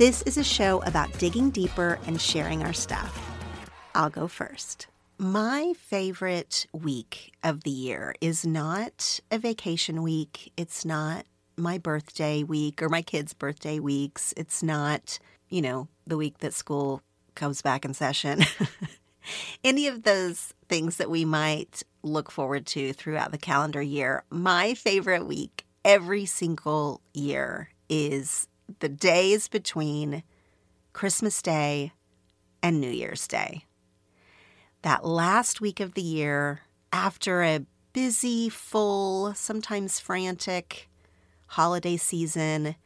This is a show about digging deeper and sharing our stuff. I'll go first. My favorite week of the year is not a vacation week. It's not my birthday week or my kids' birthday weeks. It's not, you know, the week that school comes back in session. Any of those things that we might look forward to throughout the calendar year. My favorite week every single year is the days between Christmas Day and New Year's Day. That last week of the year, after a busy, full, sometimes frantic holiday season,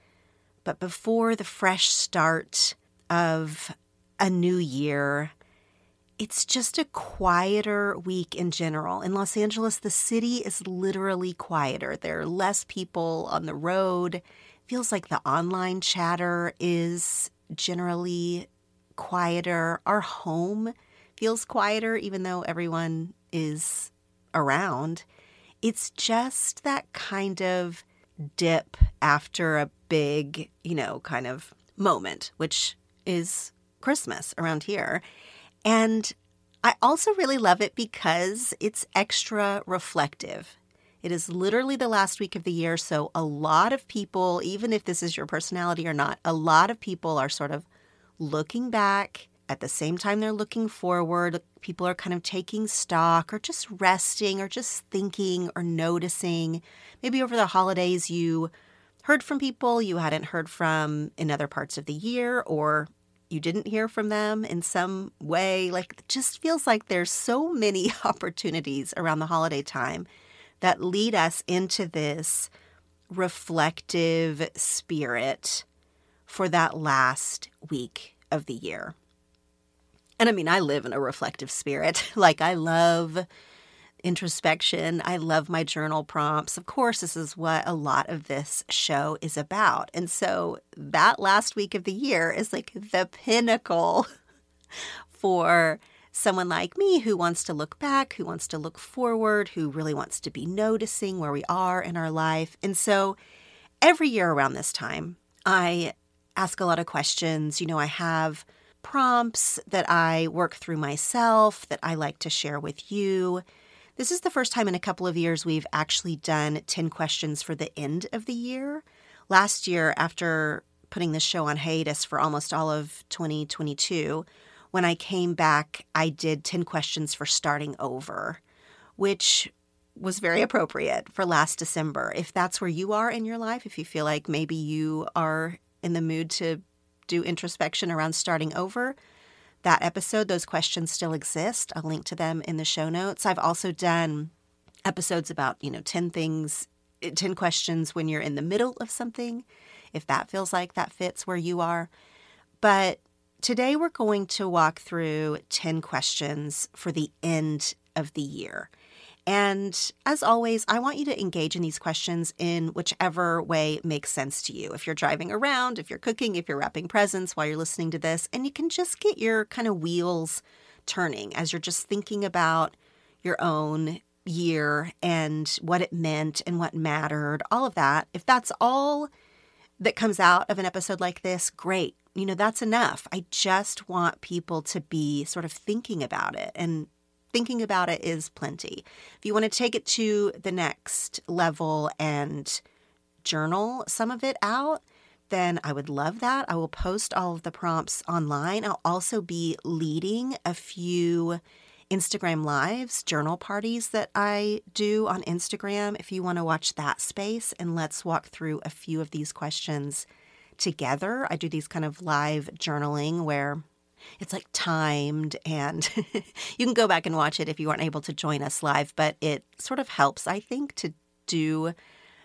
but before the fresh start of a new year, it's just a quieter week in general. In Los Angeles, the city is literally quieter. There are less people on the road feels like the online chatter is generally quieter. Our home feels quieter, even though everyone is around. It's just that kind of dip after a big, you know, kind of moment, which is Christmas around here. And I also really love it because it's extra reflective. It is literally the last week of the year. So, a lot of people, even if this is your personality or not, a lot of people are sort of looking back at the same time they're looking forward. People are kind of taking stock or just resting or just thinking or noticing. Maybe over the holidays, you heard from people you hadn't heard from in other parts of the year or you didn't hear from them in some way. Like, it just feels like there's so many opportunities around the holiday time that lead us into this reflective spirit for that last week of the year. And I mean, I live in a reflective spirit. like, I love introspection. I love my journal prompts. Of course, this is what a lot of this show is about. And so, that last week of the year is like the pinnacle for someone like me who wants to look back, who wants to look forward, who really wants to be noticing where we are in our life. And so every year around this time, I ask a lot of questions. You know, I have prompts that I work through myself that I like to share with you. This is the first time in a couple of years we've actually done 10 questions for the end of the year. Last year, after putting the show on hiatus for almost all of 2022, when I came back, I did 10 questions for starting over, which was very appropriate for last December. If that's where you are in your life, if you feel like maybe you are in the mood to do introspection around starting over, that episode, those questions still exist. I'll link to them in the show notes. I've also done episodes about, you know, 10 things, 10 questions when you're in the middle of something, if that feels like that fits where you are. But today we're going to walk through 10 questions for the end of the year. And as always, I want you to engage in these questions in whichever way makes sense to you. If you're driving around, if you're cooking, if you're wrapping presents while you're listening to this, and you can just get your kind of wheels turning as you're just thinking about your own year and what it meant and what mattered, all of that. If that's all that comes out of an episode like this, great. You know, that's enough. I just want people to be sort of thinking about it and thinking about it is plenty. If you want to take it to the next level and journal some of it out, then I would love that. I will post all of the prompts online. I'll also be leading a few Instagram lives, journal parties that I do on Instagram. If you want to watch that space, and let's walk through a few of these questions together. I do these kind of live journaling where it's like timed and you can go back and watch it if you aren't able to join us live but it sort of helps i think to do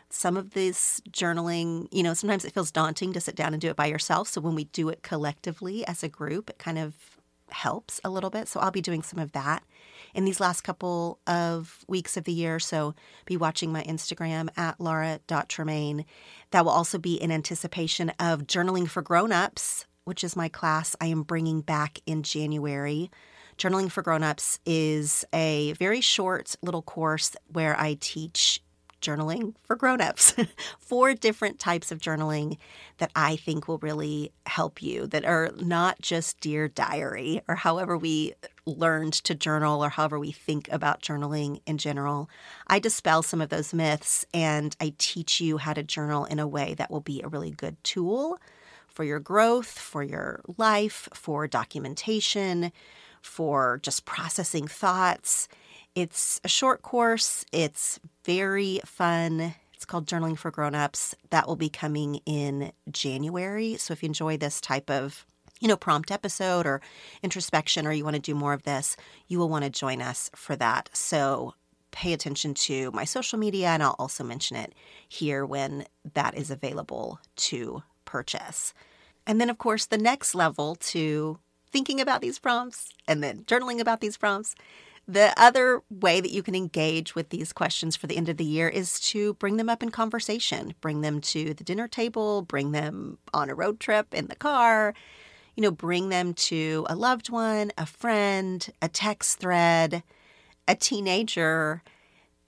some of this journaling. You know sometimes it feels daunting to sit down and do it by yourself so when we do it collectively as a group it kind of helps a little bit. So i'll be doing some of that in these last couple of weeks of the year so be watching my instagram at laura.tremaine that will also be in anticipation of journaling for grown-ups which is my class I am bringing back in January. Journaling for Grown-ups is a very short little course where I teach journaling for grown-ups. Four different types of journaling that I think will really help you that are not just dear diary or however we learned to journal or however we think about journaling in general. I dispel some of those myths and I teach you how to journal in a way that will be a really good tool for your growth, for your life, for documentation, for just processing thoughts. It's a short course, it's very fun. It's called Journaling for Grown-ups. That will be coming in January. So if you enjoy this type of you know, prompt episode or introspection, or you want to do more of this, you will want to join us for that. So pay attention to my social media, and I'll also mention it here when that is available to purchase. And then, of course, the next level to thinking about these prompts and then journaling about these prompts. The other way that you can engage with these questions for the end of the year is to bring them up in conversation, bring them to the dinner table, bring them on a road trip in the car, you know, bring them to a loved one, a friend, a text thread, a teenager,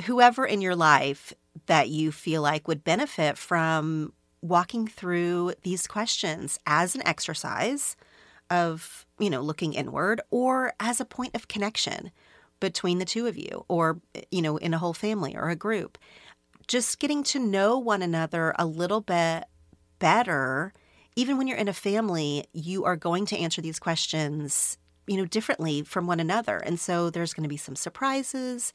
whoever in your life that you feel like would benefit from walking through these questions as an exercise of, you know, looking inward or as a point of connection between the two of you or, you know, in a whole family or a group. Just getting to know one another a little bit better. Even when you're in a family, you are going to answer these questions, you know, differently from one another. And so there's going to be some surprises.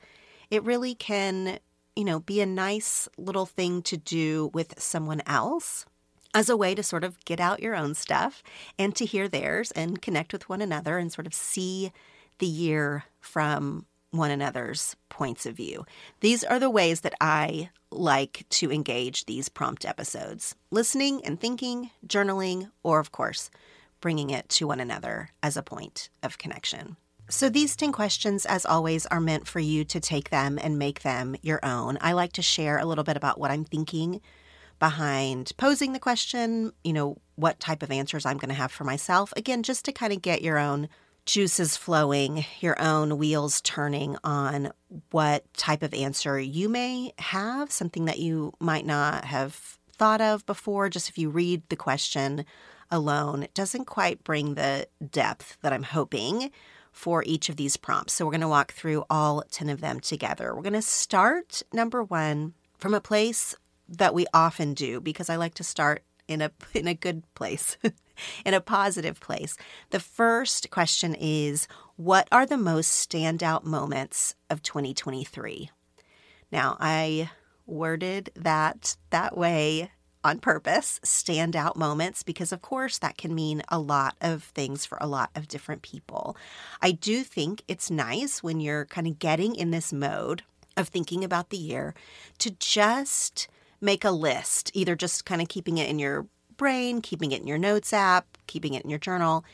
It really can you know, be a nice little thing to do with someone else as a way to sort of get out your own stuff and to hear theirs and connect with one another and sort of see the year from one another's points of view. These are the ways that I like to engage these prompt episodes listening and thinking, journaling, or, of course, bringing it to one another as a point of connection. So, these 10 questions, as always, are meant for you to take them and make them your own. I like to share a little bit about what I'm thinking behind posing the question, you know, what type of answers I'm going to have for myself. Again, just to kind of get your own juices flowing, your own wheels turning on what type of answer you may have, something that you might not have thought of before. Just if you read the question alone, it doesn't quite bring the depth that I'm hoping for each of these prompts. So we're going to walk through all 10 of them together. We're going to start number one from a place that we often do because I like to start in a in a good place, in a positive place. The first question is what are the most standout moments of 2023? Now, I worded that that way on purpose, standout moments, because of course that can mean a lot of things for a lot of different people. I do think it's nice when you're kind of getting in this mode of thinking about the year to just make a list, either just kind of keeping it in your brain, keeping it in your notes app, keeping it in your journal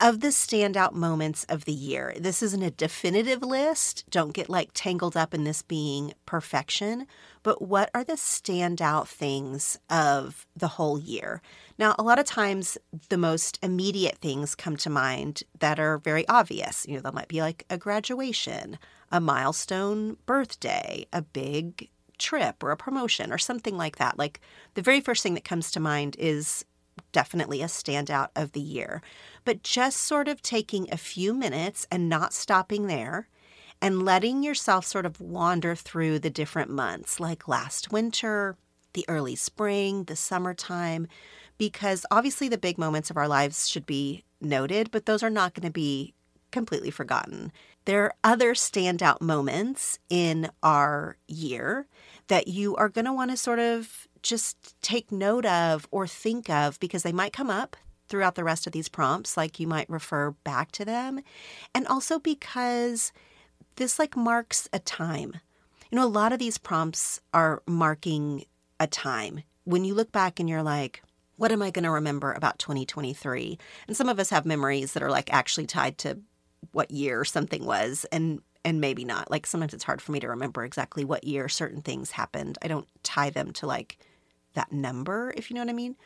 of the standout moments of the year. This isn't a definitive list. Don't get like tangled up in this being perfection, but what are the standout things of the whole year? Now, a lot of times the most immediate things come to mind that are very obvious. You know, that might be like a graduation, a milestone birthday, a big trip or a promotion or something like that. Like the very first thing that comes to mind is definitely a standout of the year. But just sort of taking a few minutes and not stopping there and letting yourself sort of wander through the different months, like last winter, the early spring, the summertime, because obviously the big moments of our lives should be noted, but those are not going to be completely forgotten. There are other standout moments in our year that you are going to want to sort of just take note of or think of because they might come up throughout the rest of these prompts, like you might refer back to them. And also because this like marks a time. You know, a lot of these prompts are marking a time. When you look back and you're like, what am I going to remember about 2023? And some of us have memories that are like actually tied to what year something was and and maybe not. Like sometimes it's hard for me to remember exactly what year certain things happened. I don't tie them to like that number, if you know what I mean.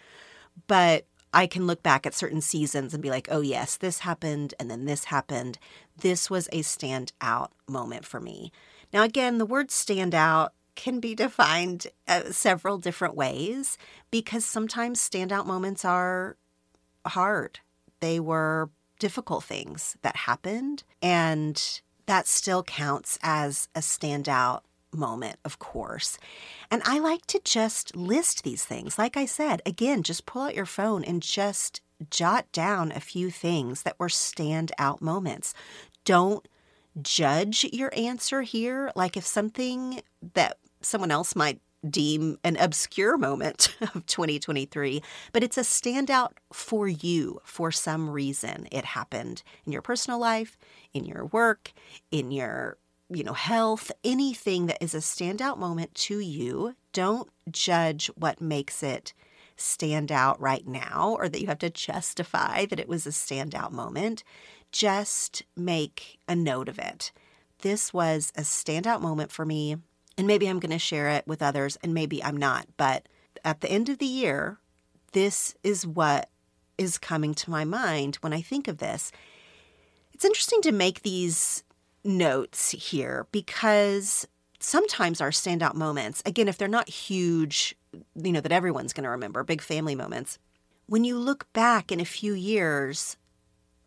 But I can look back at certain seasons and be like, oh, yes, this happened and then this happened. This was a standout moment for me. Now, again, the word standout can be defined uh, several different ways because sometimes standout moments are hard. They were difficult things that happened, and that still counts as a standout moment, of course. And I like to just list these things. Like I said, again, just pull out your phone and just jot down a few things that were standout moments. Don't judge your answer here. Like if something that someone else might deem an obscure moment of 2023, but it's a standout for you for some reason. It happened in your personal life, in your work, in your you know, health, anything that is a standout moment to you, don't judge what makes it stand out right now or that you have to justify that it was a standout moment. Just make a note of it. This was a standout moment for me, and maybe I'm going to share it with others, and maybe I'm not. But at the end of the year, this is what is coming to my mind when I think of this. It's interesting to make these notes here because sometimes our standout moments, again, if they're not huge, you know, that everyone's going to remember, big family moments, when you look back in a few years,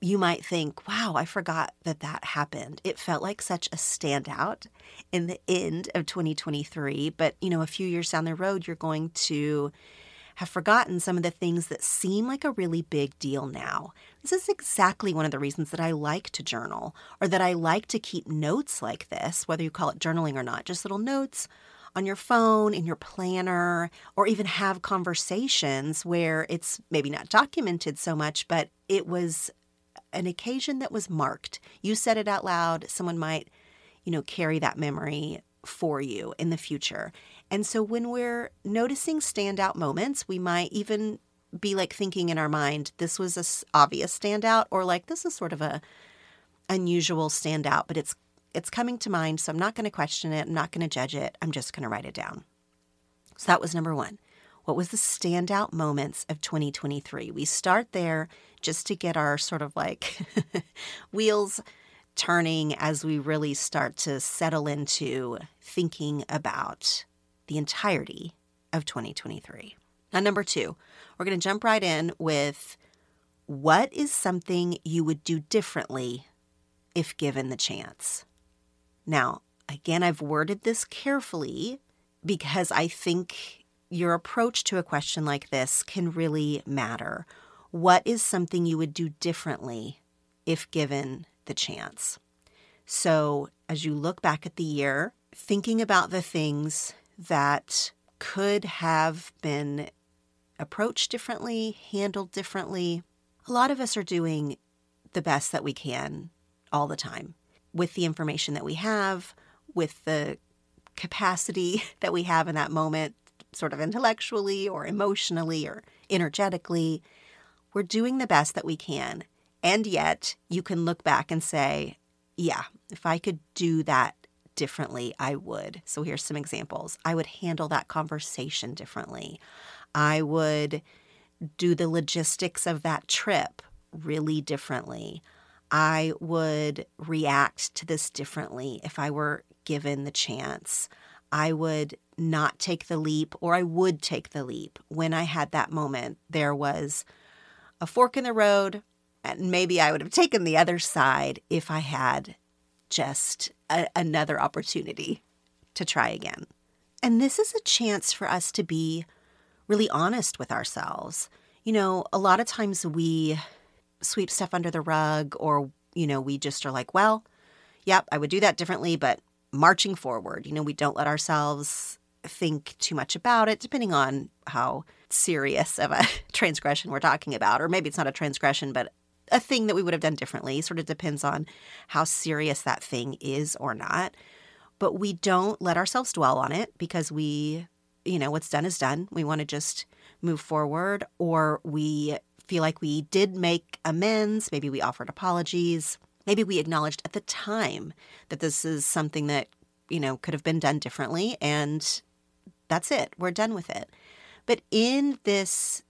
you might think, wow, I forgot that that happened. It felt like such a standout in the end of 2023. But, you know, a few years down the road, you're going to have forgotten some of the things that seem like a really big deal now. This is exactly one of the reasons that I like to journal or that I like to keep notes like this, whether you call it journaling or not, just little notes on your phone, in your planner, or even have conversations where it's maybe not documented so much, but it was an occasion that was marked. You said it out loud, someone might, you know, carry that memory for you in the future. And so when we're noticing standout moments, we might even be like thinking in our mind, this was a obvious standout, or like this is sort of a unusual standout, but it's it's coming to mind, so I'm not going to question it. I'm not going to judge it. I'm just going to write it down. So that was number one. What was the standout moments of 2023? We start there just to get our sort of like wheels turning as we really start to settle into thinking about the entirety of 2023. Now, number two, we're going to jump right in with what is something you would do differently if given the chance? Now, again, I've worded this carefully because I think your approach to a question like this can really matter. What is something you would do differently if given the chance? So, as you look back at the year, thinking about the things that could have been approached differently, handled differently, a lot of us are doing the best that we can all the time with the information that we have, with the capacity that we have in that moment, sort of intellectually or emotionally or energetically. We're doing the best that we can. And yet, you can look back and say, yeah, if I could do that differently, I would. So here's some examples. I would handle that conversation differently. I would do the logistics of that trip really differently. I would react to this differently if I were given the chance. I would not take the leap, or I would take the leap. When I had that moment, there was a fork in the road, and maybe I would have taken the other side if I had just a, another opportunity to try again. And this is a chance for us to be really honest with ourselves. You know, a lot of times we sweep stuff under the rug or, you know, we just are like, well, yep, I would do that differently, but marching forward, you know, we don't let ourselves think too much about it, depending on how serious of a transgression we're talking about. Or maybe it's not a transgression, but a thing that we would have done differently. Sort of depends on how serious that thing is or not. But we don't let ourselves dwell on it because we, you know, what's done is done. We want to just move forward, or we feel like we did make amends. Maybe we offered apologies. Maybe we acknowledged at the time that this is something that, you know, could have been done differently. And that's it. We're done with it. But in this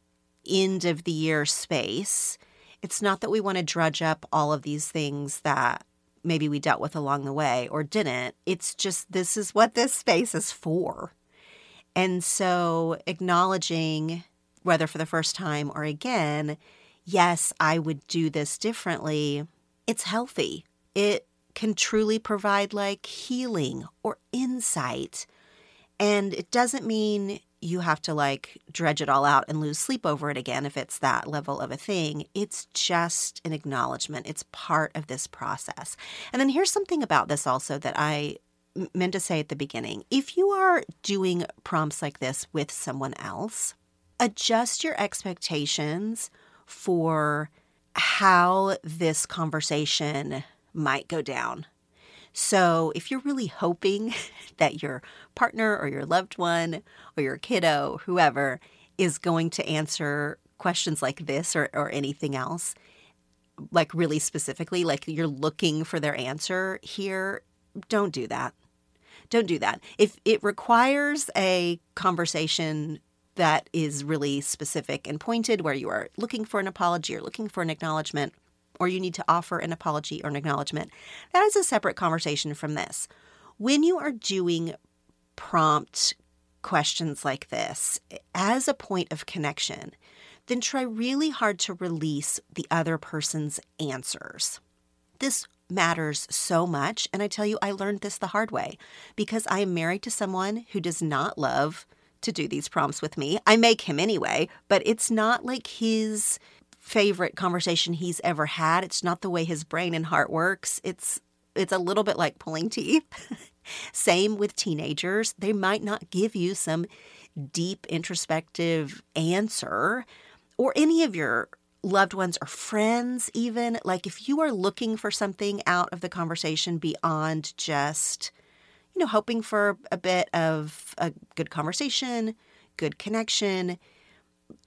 end of the year space, it's not that we want to drudge up all of these things that maybe we dealt with along the way or didn't. It's just this is what this space is for. And so acknowledging whether for the first time or again, yes, I would do this differently, it's healthy. It can truly provide like healing or insight. And it doesn't mean you have to like dredge it all out and lose sleep over it again if it's that level of a thing. It's just an acknowledgement. It's part of this process. And then here's something about this also that I meant to say at the beginning. If you are doing prompts like this with someone else, adjust your expectations for how this conversation might go down. So, if you're really hoping that your partner or your loved one or your kiddo, whoever, is going to answer questions like this or, or anything else, like really specifically, like you're looking for their answer here, don't do that. Don't do that. If it requires a conversation that is really specific and pointed, where you are looking for an apology or looking for an acknowledgement, or you need to offer an apology or an acknowledgement, that is a separate conversation from this. When you are doing prompt questions like this as a point of connection, then try really hard to release the other person's answers. This matters so much. And I tell you, I learned this the hard way because I am married to someone who does not love to do these prompts with me. I make him anyway, but it's not like his favorite conversation he's ever had. It's not the way his brain and heart works. It's it's a little bit like pulling teeth. Same with teenagers. They might not give you some deep introspective answer or any of your loved ones or friends even like if you are looking for something out of the conversation beyond just you know, hoping for a bit of a good conversation, good connection.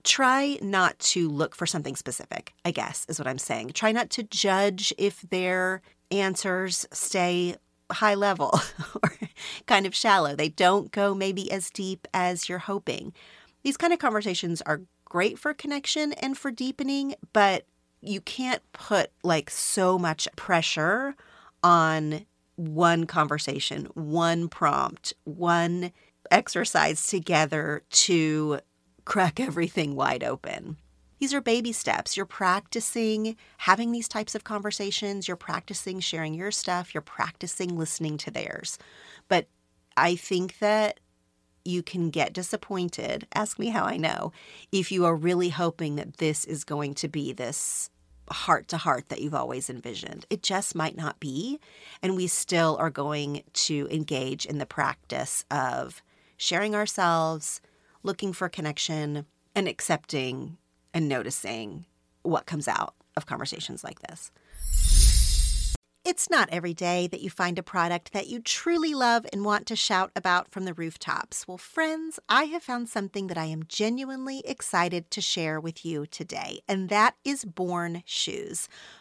Try not to look for something specific, I guess, is what I'm saying. Try not to judge if their answers stay high level or kind of shallow. They don't go maybe as deep as you're hoping. These kind of conversations are great for connection and for deepening, but you can't put like so much pressure on one conversation, one prompt, one exercise together to crack everything wide open. These are baby steps. You're practicing having these types of conversations. You're practicing sharing your stuff. You're practicing listening to theirs. But I think that you can get disappointed. Ask me how I know. If you are really hoping that this is going to be this heart to heart that you've always envisioned, it just might not be. And we still are going to engage in the practice of sharing ourselves, looking for connection, and accepting and noticing what comes out of conversations like this. It's not every day that you find a product that you truly love and want to shout about from the rooftops. Well, friends, I have found something that I am genuinely excited to share with you today, and that is Born Shoes.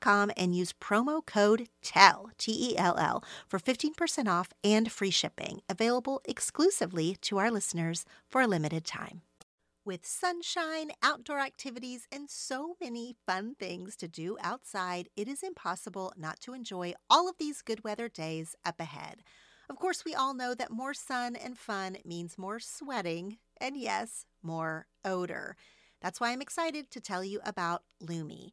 Com and use promo code TELL, T E L L, for 15% off and free shipping, available exclusively to our listeners for a limited time. With sunshine, outdoor activities, and so many fun things to do outside, it is impossible not to enjoy all of these good weather days up ahead. Of course, we all know that more sun and fun means more sweating, and yes, more odor. That's why I'm excited to tell you about Lume.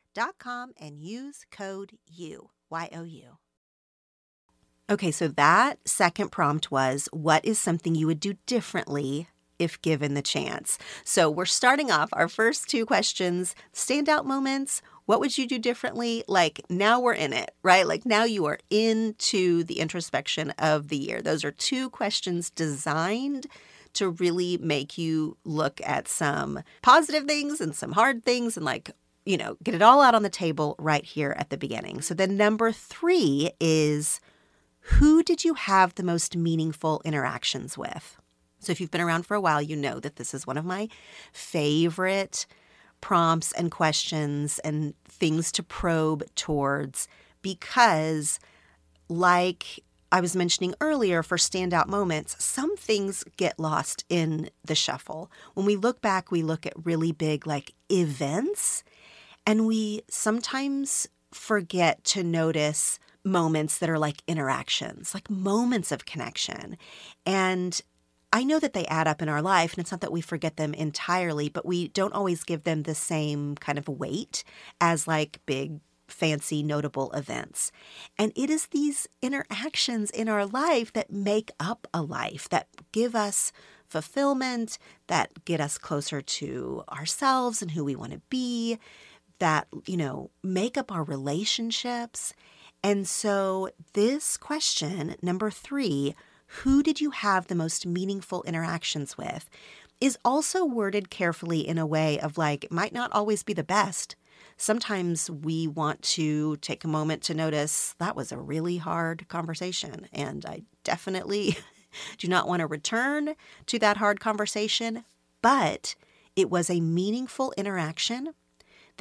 com and use code U, Y O U. Okay, so that second prompt was what is something you would do differently if given the chance? So we're starting off our first two questions standout moments. What would you do differently? Like now we're in it, right? Like now you are into the introspection of the year. Those are two questions designed to really make you look at some positive things and some hard things and like you know, get it all out on the table right here at the beginning. So then number three is who did you have the most meaningful interactions with? So if you've been around for a while, you know that this is one of my favorite prompts and questions and things to probe towards because, like I was mentioning earlier for standout moments, some things get lost in the shuffle. When we look back, we look at really big like events and we sometimes forget to notice moments that are like interactions, like moments of connection. And I know that they add up in our life, and it's not that we forget them entirely, but we don't always give them the same kind of weight as like big, fancy, notable events. And it is these interactions in our life that make up a life, that give us fulfillment, that get us closer to ourselves and who we want to be, that, you know, make up our relationships. And so, this question, number three, who did you have the most meaningful interactions with, is also worded carefully in a way of like, might not always be the best. Sometimes we want to take a moment to notice that was a really hard conversation, and I definitely do not want to return to that hard conversation, but it was a meaningful interaction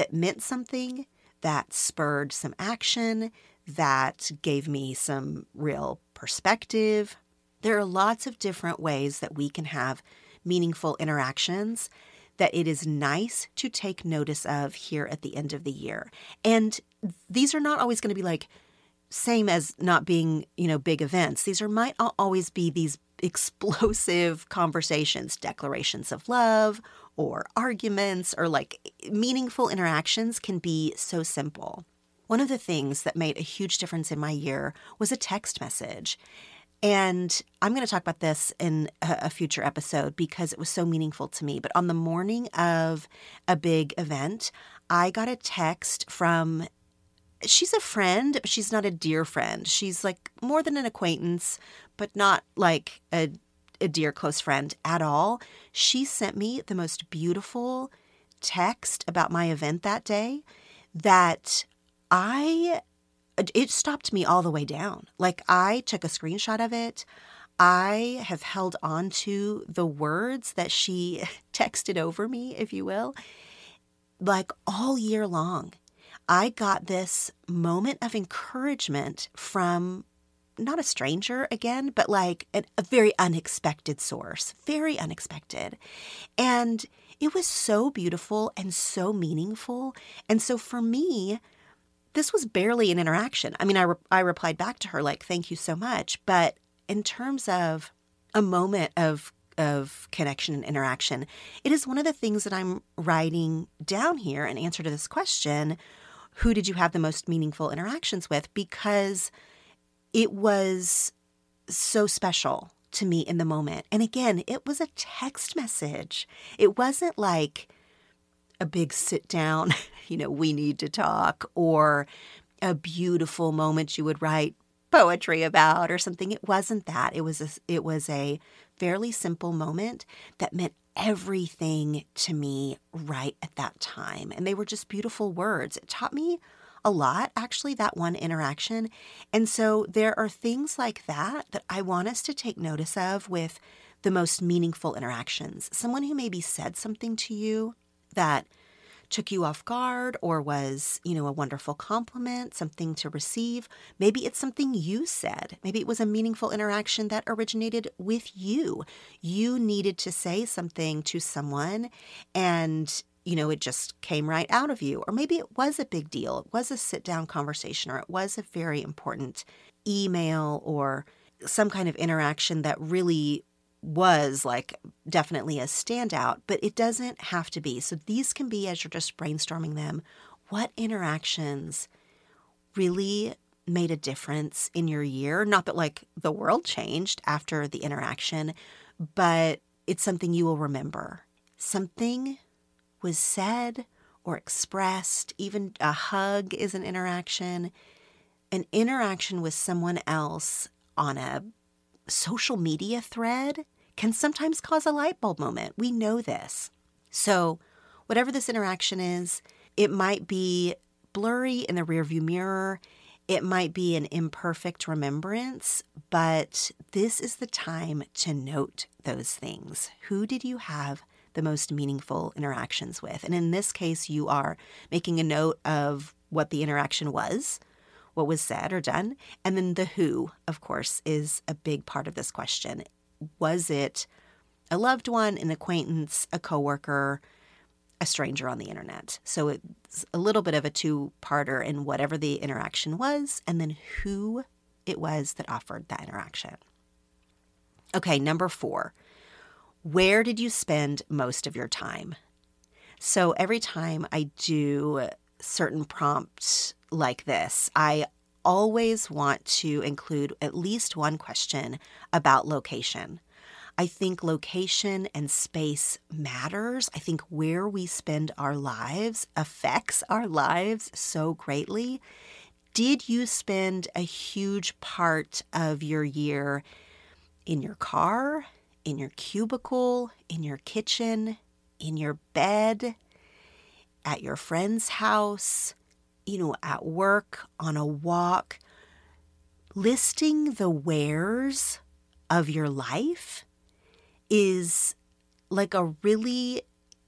that meant something, that spurred some action, that gave me some real perspective. There are lots of different ways that we can have meaningful interactions that it is nice to take notice of here at the end of the year. And these are not always going to be like same as not being, you know, big events. These are might always be these explosive conversations, declarations of love or arguments or like meaningful interactions can be so simple. One of the things that made a huge difference in my year was a text message. And I'm going to talk about this in a, future episode because it was so meaningful to me. But on the morning of a big event, I got a text from she's a friend, but she's not a dear friend. She's like more than an acquaintance, but not like a, a dear close friend at all. She sent me the most beautiful text about my event that day that I it stopped me all the way down. Like I took a screenshot of it. I have held on to the words that she texted over me, if you will, like all year long. I got this moment of encouragement from not a stranger again, but like a, a very unexpected source, very unexpected. And it was so beautiful and so meaningful. And so for me, this was barely an interaction. I mean, I, re- I replied back to her, like, thank you so much. But in terms of a moment of of connection and interaction, it is one of the things that I'm writing down here in answer to this question who did you have the most meaningful interactions with? Because it was so special to me in the moment. And again, it was a text message. It wasn't like, a big sit down, you know, we need to talk, or a beautiful moment you would write poetry about or something. It wasn't that. It was a, it was a fairly simple moment that meant everything to me right at that time. And they were just beautiful words. It taught me a lot, actually, that one interaction. And so there are things like that that I want us to take notice of with the most meaningful interactions. Someone who maybe said something to you that took you off guard or was, you know, a wonderful compliment, something to receive. Maybe it's something you said. Maybe it was a meaningful interaction that originated with you. You needed to say something to someone and you know, it just came right out of you. Or maybe it was a big deal. It was a sit down conversation, or it was a very important email or some kind of interaction that really was like definitely a standout, but it doesn't have to be. So these can be, as you're just brainstorming them, what interactions really made a difference in your year? Not that like the world changed after the interaction, but it's something you will remember. Something was said or expressed, even a hug is an interaction. An interaction with someone else on a social media thread can sometimes cause a light bulb moment. We know this. So, whatever this interaction is, it might be blurry in the rearview mirror. It might be an imperfect remembrance, but this is the time to note those things. Who did you have the most meaningful interactions with? And in this case, you are making a note of what the interaction was, what was said or done. And then the who, of course, is a big part of this question. Was it a loved one, an acquaintance, a coworker, a stranger on the internet? So it's a little bit of a two parter in whatever the interaction was, and then who it was that offered that interaction. Okay, number four. Where did you spend most of your time? So every time I do certain prompts like this, I always want to include at least one question about location. I think location and space matters. I think where we spend our lives affects our lives so greatly. Did you spend a huge part of your year in your car, in your cubicle, in your kitchen, in your bed, at your friend's house, you know, at work, on a walk? Listing the wheres of your life is like a really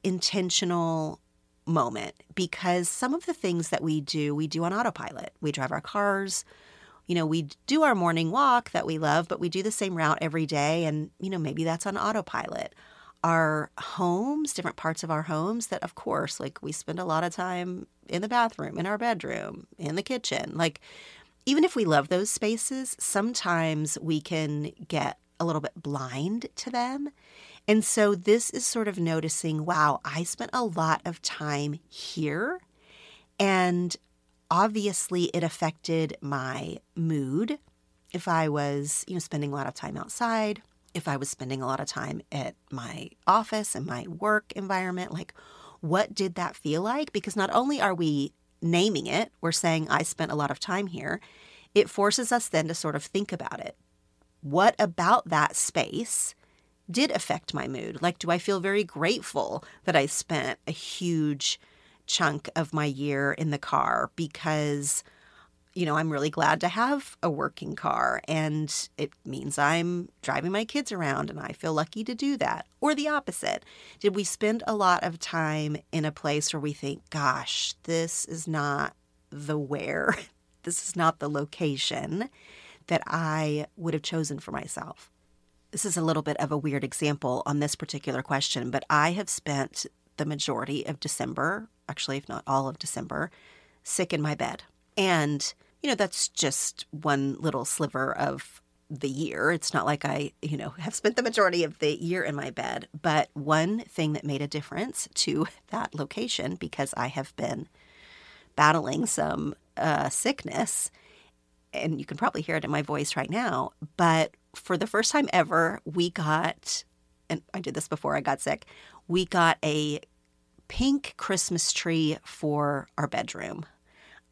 intentional moment because some of the things that we do, we do on autopilot. We drive our cars, you know, we do our morning walk that we love, but we do the same route every day. And, you know, maybe that's on autopilot. Our homes, different parts of our homes that, of course, like we spend a lot of time in the bathroom, in our bedroom, in the kitchen. Like, even if we love those spaces, sometimes we can get a little bit blind to them. And so this is sort of noticing wow, I spent a lot of time here. And obviously, it affected my mood. If I was, you know, spending a lot of time outside, if I was spending a lot of time at my office and my work environment, like what did that feel like? Because not only are we naming it, we're saying I spent a lot of time here, it forces us then to sort of think about it what about that space did affect my mood? Like, do I feel very grateful that I spent a huge chunk of my year in the car because, you know, I'm really glad to have a working car and it means I'm driving my kids around and I feel lucky to do that? Or the opposite. Did we spend a lot of time in a place where we think, gosh, this is not the where, this is not the location? that I would have chosen for myself. This is a little bit of a weird example on this particular question, but I have spent the majority of December, actually, if not all of December, sick in my bed. And, you know, that's just one little sliver of the year. It's not like I, you know, have spent the majority of the year in my bed. But one thing that made a difference to that location, because I have been battling some uh, sickness, and you can probably hear it in my voice right now, but for the first time ever, we got, and I did this before I got sick, we got a pink Christmas tree for our bedroom.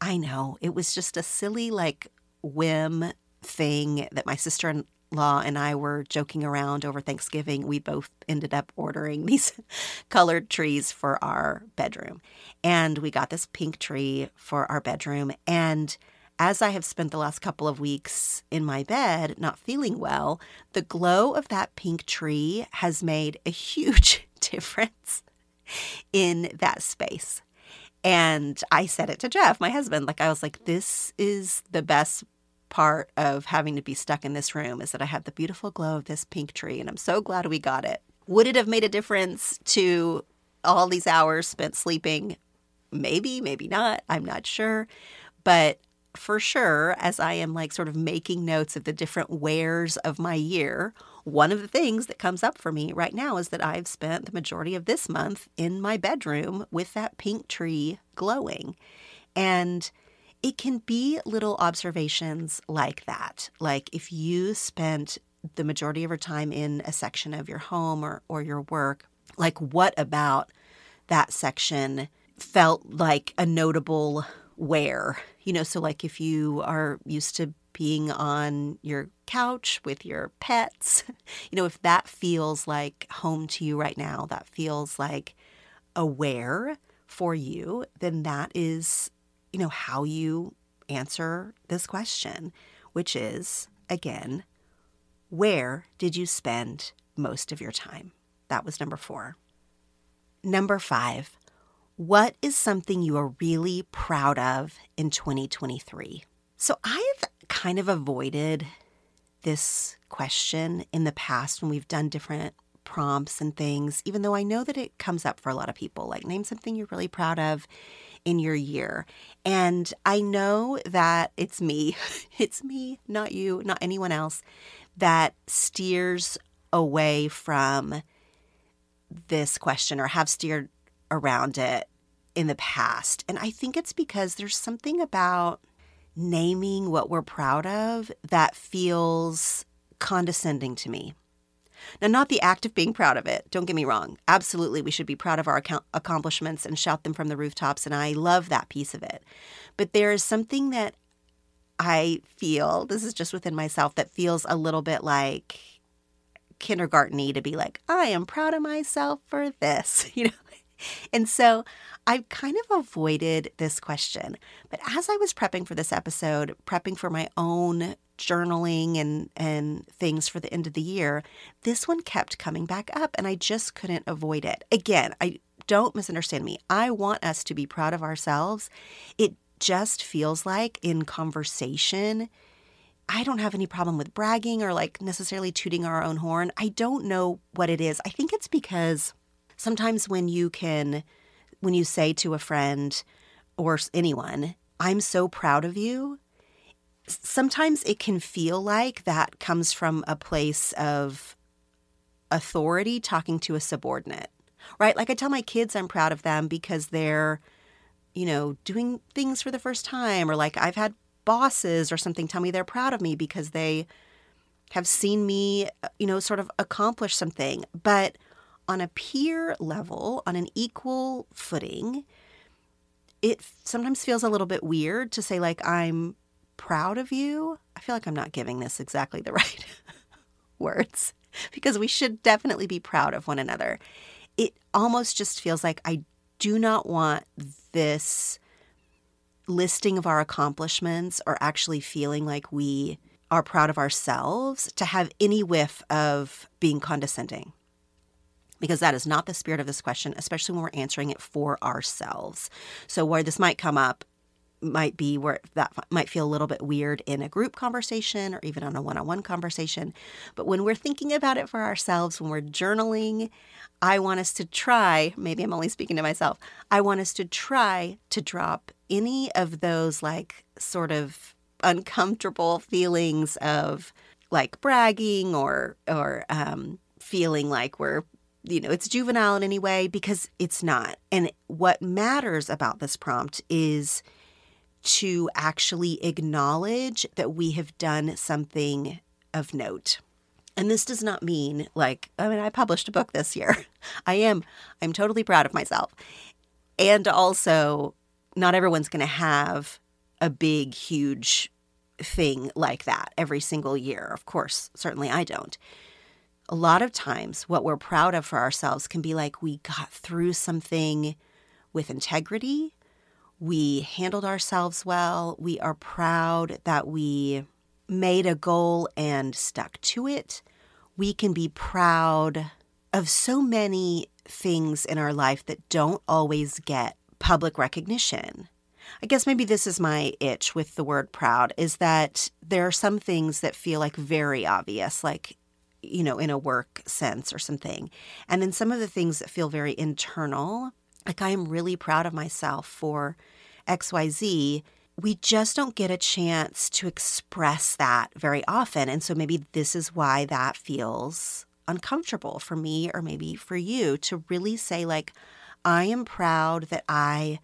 I know, it was just a silly, like, whim thing that my sister in law and I were joking around over Thanksgiving. We both ended up ordering these colored trees for our bedroom. And we got this pink tree for our bedroom. And as I have spent the last couple of weeks in my bed not feeling well, the glow of that pink tree has made a huge difference in that space. And I said it to Jeff, my husband, like I was like, this is the best part of having to be stuck in this room is that I have the beautiful glow of this pink tree and I'm so glad we got it. Would it have made a difference to all these hours spent sleeping? Maybe, maybe not. I'm not sure. But for sure, as I am like sort of making notes of the different wheres of my year, one of the things that comes up for me right now is that I've spent the majority of this month in my bedroom with that pink tree glowing. And it can be little observations like that. Like if you spent the majority of your time in a section of your home or, or your work, like what about that section felt like a notable where you know so like if you are used to being on your couch with your pets. You know if that feels like home to you right now that feels like aware for you then that is you know how you answer this question which is again where did you spend most of your time? That was number 4 number 5 what is something you are really proud of in 2023? So I've kind of avoided this question in the past when we've done different prompts and things, even though I know that it comes up for a lot of people. Like, name something you're really proud of in your year. And I know that it's me, it's me, not you, not anyone else, that steers away from this question or have steered around it in the past. And I think it's because there's something about naming what we're proud of that feels condescending to me. Now, not the act of being proud of it. Don't get me wrong. Absolutely, we should be proud of our accomplishments and shout them from the rooftops. And I love that piece of it. But there is something that I feel, this is just within myself, that feels a little bit like kindergarteny to be like, I am proud of myself for this, you know? And so I've kind of avoided this question. But as I was prepping for this episode, prepping for my own journaling and, and things for the end of the year, this one kept coming back up and I just couldn't avoid it. Again, I don't misunderstand me. I want us to be proud of ourselves. It just feels like in conversation, I don't have any problem with bragging or like necessarily tooting our own horn. I don't know what it is. I think it's because sometimes when you can, when you say to a friend or anyone, I'm so proud of you, sometimes it can feel like that comes from a place of authority talking to a subordinate, right? Like I tell my kids I'm proud of them because they're, you know, doing things for the first time, or like I've had bosses or something tell me they're proud of me because they have seen me, uh, you know, sort of accomplish something. But on a peer level, on an equal footing, it sometimes feels a little bit weird to say, like, I'm proud of you. I feel like I'm not giving this exactly the right words because we should definitely be proud of one another. It almost just feels like I do not want this listing of our accomplishments or actually feeling like we are proud of ourselves to have any whiff of being condescending because that is not the spirit of this question, especially when we're answering it for ourselves. So, where this might come up might be where that might feel a little bit weird in a group conversation or even on a one on one conversation. But when we're thinking about it for ourselves, when we're journaling, I want us to try, maybe I'm only speaking to myself, I want us to try to drop any of those like sort of uncomfortable feelings of like bragging or, or, um, feeling like we're you know, it's juvenile in any way because it's not. And what matters about this prompt is to actually acknowledge that we have done something of note. And this does not mean like, I mean, I published a book this year. I am, I'm totally proud of myself. And also, not everyone's going to have a big, huge thing like that every single year. Of course, certainly I don't a lot of times what we're proud of for ourselves can be like we got through something with integrity. We handled ourselves well. We are proud that we made a goal and stuck to it. We can be proud of so many things in our life that don't always get public recognition. I guess maybe this is my itch with the word proud is that there are some things that feel like very obvious, like you know, in a work sense or something. And then some of the things that feel very internal, like I am really proud of myself for XYZ, we just don't get a chance to express that very often. And so maybe this is why that feels uncomfortable for me or maybe for you to really say, like, I am proud that I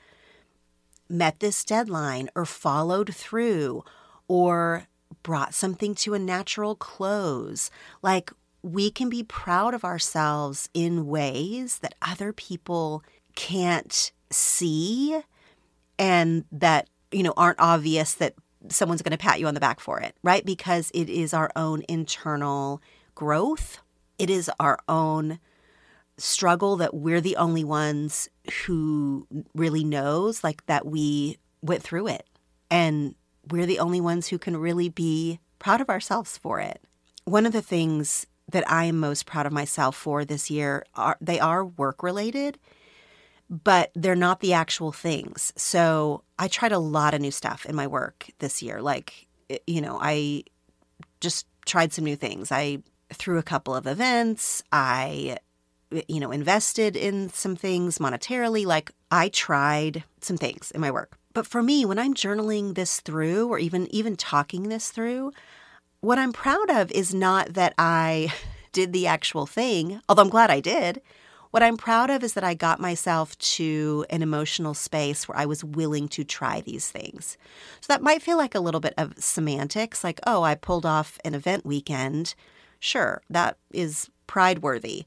met this deadline or followed through or brought something to a natural close. Like we can be proud of ourselves in ways that other people can't see and that, you know, aren't obvious that someone's going to pat you on the back for it, right? Because it is our own internal growth. It is our own struggle that we're the only ones who really knows like that we went through it and we're the only ones who can really be proud of ourselves for it. One of the things that I am most proud of myself for this year are they are work related, but they're not the actual things. So I tried a lot of new stuff in my work this year. Like, eh, you know, I just tried some new things. I threw a couple of events. I, Eh, you know, invested in some things monetarily. Like, I tried some things in my work. But for me, when I'm journaling this through or even even talking this through, what I'm proud of is not that I did the actual thing, although I'm glad I did. What I'm proud of is that I got myself to an emotional space where I was willing to try these things. So that might feel like a little bit of semantics, like, oh, I pulled off an event weekend. Sure, that is pride worthy.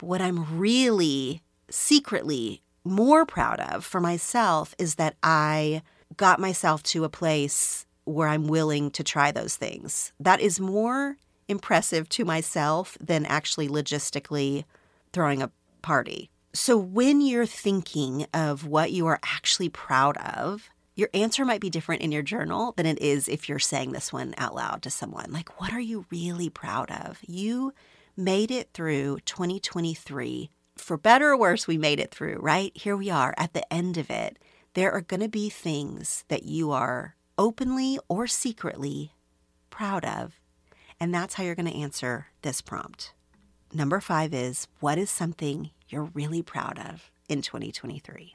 What I'm really secretly more proud of for myself is that I got myself to a place where I'm willing to try those things. That is more impressive to myself than actually logistically throwing a party. So, when you're thinking of what you are actually proud of, your answer might be different in your journal than it is if you're saying this one out loud to someone. Like, what are you really proud of? You made it through 2023. For better or worse, we made it through, right? Here we are at the end of it. There are going to be things that you are openly or secretly proud of. And that's how you're going to answer this prompt. Number five is what is something you're really proud of in 2023?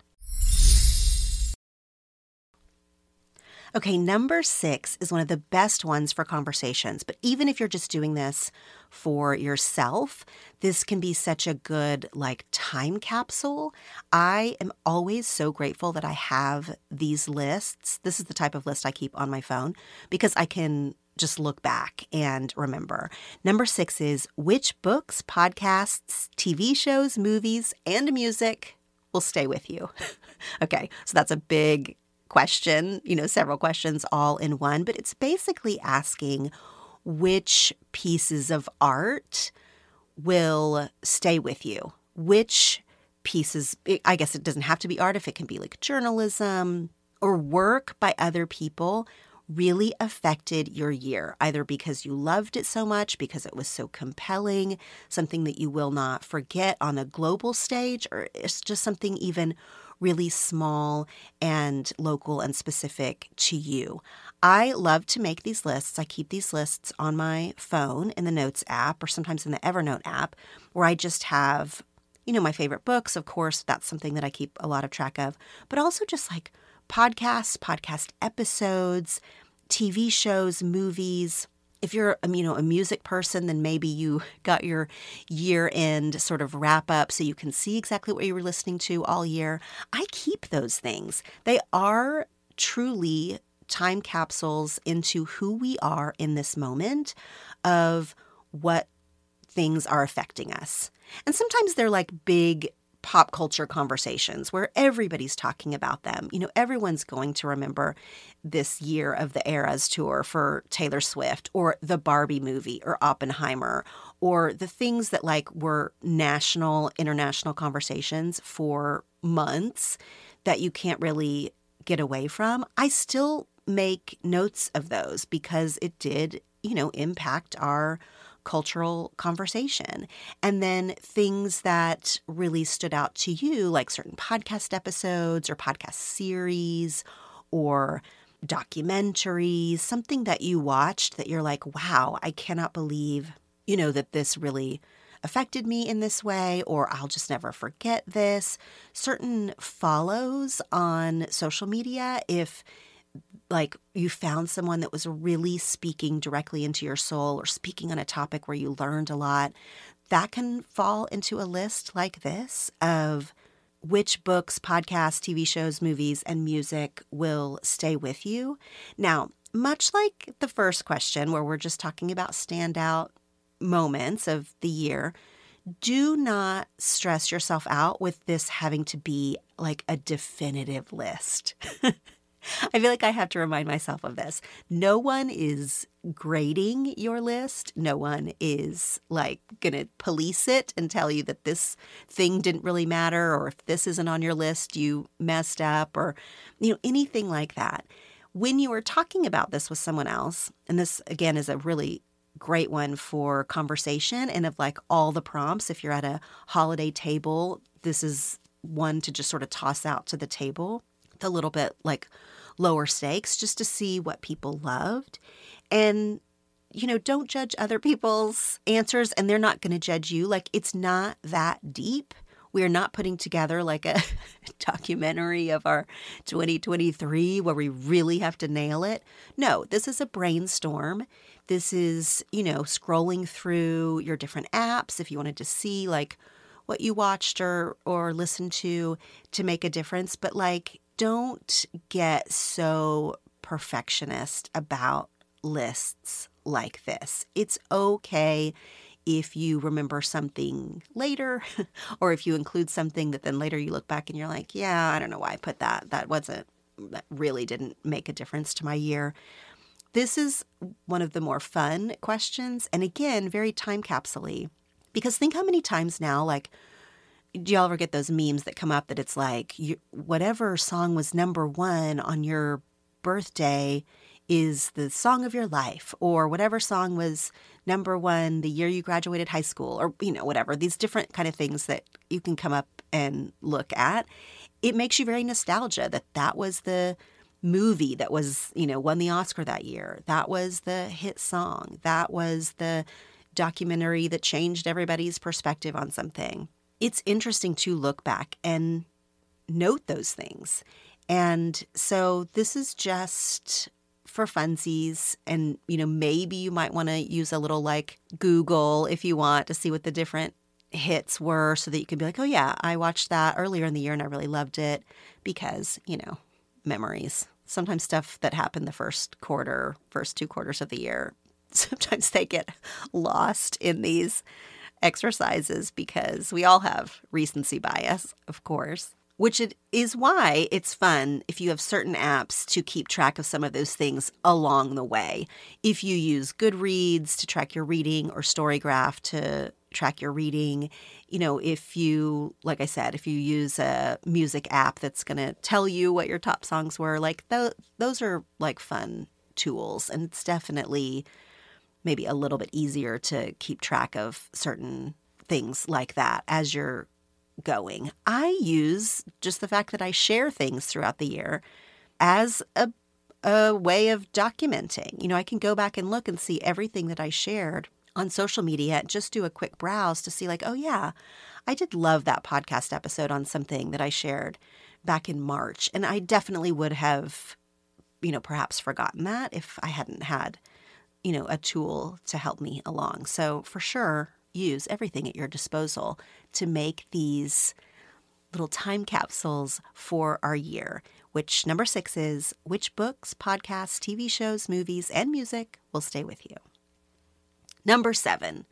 Okay, number six is one of the best ones for conversations. But even if you're just doing this for yourself, this can be such a good, like, time capsule. I am always so grateful that I have these lists. This is the type of list I keep on my phone because I can just look back and remember. Number six is which books, podcasts, TV shows, movies, and music will stay with you? okay, so that's a big question, you know, several questions all in one, but it's basically asking which pieces of art will stay with you, which pieces, I guess it doesn't have to be art, if it can be like journalism or work by other people really affected your year, either because you loved it so much, because it was so compelling, something that you will not forget on a global stage, or it's just something even really small and local and specific to you. I love to make these lists. I keep these lists on my phone in the Notes app or sometimes in the Evernote app where I just have, you know, my favorite books. Of course, that's something that I keep a lot of track of, but also just like podcasts, podcast episodes, TV shows, movies if you're um, you know a music person then maybe you got your year end sort of wrap up so you can see exactly what you were listening to all year. I keep those things. They are truly time capsules into who we are in this moment of what things are affecting us. And sometimes they're like big pop culture conversations where everybody's talking about them. You know, everyone's going to remember this year of the Eras tour for Taylor Swift or the Barbie movie or Oppenheimer or the things that like were national, international conversations for months that you can't really get away from. I still make notes of those because it did, you know, impact our cultural conversation. And then things that really stood out to you, like certain podcast episodes or podcast series or documentaries, something that you watched that you're like, wow, I cannot believe, you know, that this really affected me in this way, or I'll just never forget this. Certain follows on social media, if like you found someone that was really speaking directly into your soul or speaking on a topic where you learned a lot, that can fall into a list like this of which books, podcasts, TV shows, movies, and music will stay with you. Now, much like the first question, where we're just talking about standout moments of the year, do not stress yourself out with this having to be like a definitive list. I feel like I have to remind myself of this. No one is grading your list. No one is like going to police it and tell you that this thing didn't really matter or if this isn't on your list, you messed up or you know anything like that. When you are talking about this with someone else, and this again is a really great one for conversation and of like all the prompts if you're at a holiday table, this is one to just sort of toss out to the table. The little bit like lower stakes just to see what people loved. And, you know, don't judge other people's answers and they're not going to judge you. Like, it's not that deep. We are not putting together like a documentary of our 2023 where we really have to nail it. No, this is a brainstorm. This is, you know, scrolling through your different apps if you wanted to see like what you watched or or listened to to make a difference, but like don't get so perfectionist about lists like this. It's okay if you remember something later or if you include something that then later you look back and you're like, yeah, I don't know why I put that. That wasn't, that really didn't make a difference to my year. This is one of the more fun questions. And again, very time capsule because think how many times now, like, do y'all ever get those memes that come up that it's like you, whatever song was number one on your birthday is the song of your life or whatever song was number one the year you graduated high school or you know whatever. These different kind of things that you can come up and look at. It makes you very nostalgia that that was the movie that was you know won the oscar that year. That was the hit song. That was the documentary that changed everybody's perspective on something it's interesting to look back and note those things. And so this is just for funsies. And you know maybe you might want to use a little like google if you want to see what the different hits were so that you can be like oh yeah i watched that earlier in the year and i really loved it. Because you know memories. Sometimes stuff that happened the first quarter first two quarters of the year sometimes they get lost in these exercises because we all have recency bias of course which it is why it's fun if you have certain apps to keep track of some of those things along the way. If you use Goodreads to track your reading or Storygraph to track your reading, you know, if you, like I said, if you use a music app that's going to tell you what your top songs were, like th- those are like fun tools. And it's definitely maybe a little bit easier to keep track of certain things like that as you're going. I use just the fact that I share things throughout the year as a a way of documenting. You know, I can go back and look and see everything that I shared on social media, and just do a quick browse to see, like, oh, yeah, I did love that podcast episode on something that I shared back in March. And I definitely would have, you know, perhaps forgotten that if I hadn't had, you know, a tool to help me along. So for sure, use everything at your disposal to make these little time capsules for our year, which number six is which books, podcasts, TV shows, movies, and music will stay with you. Number seven.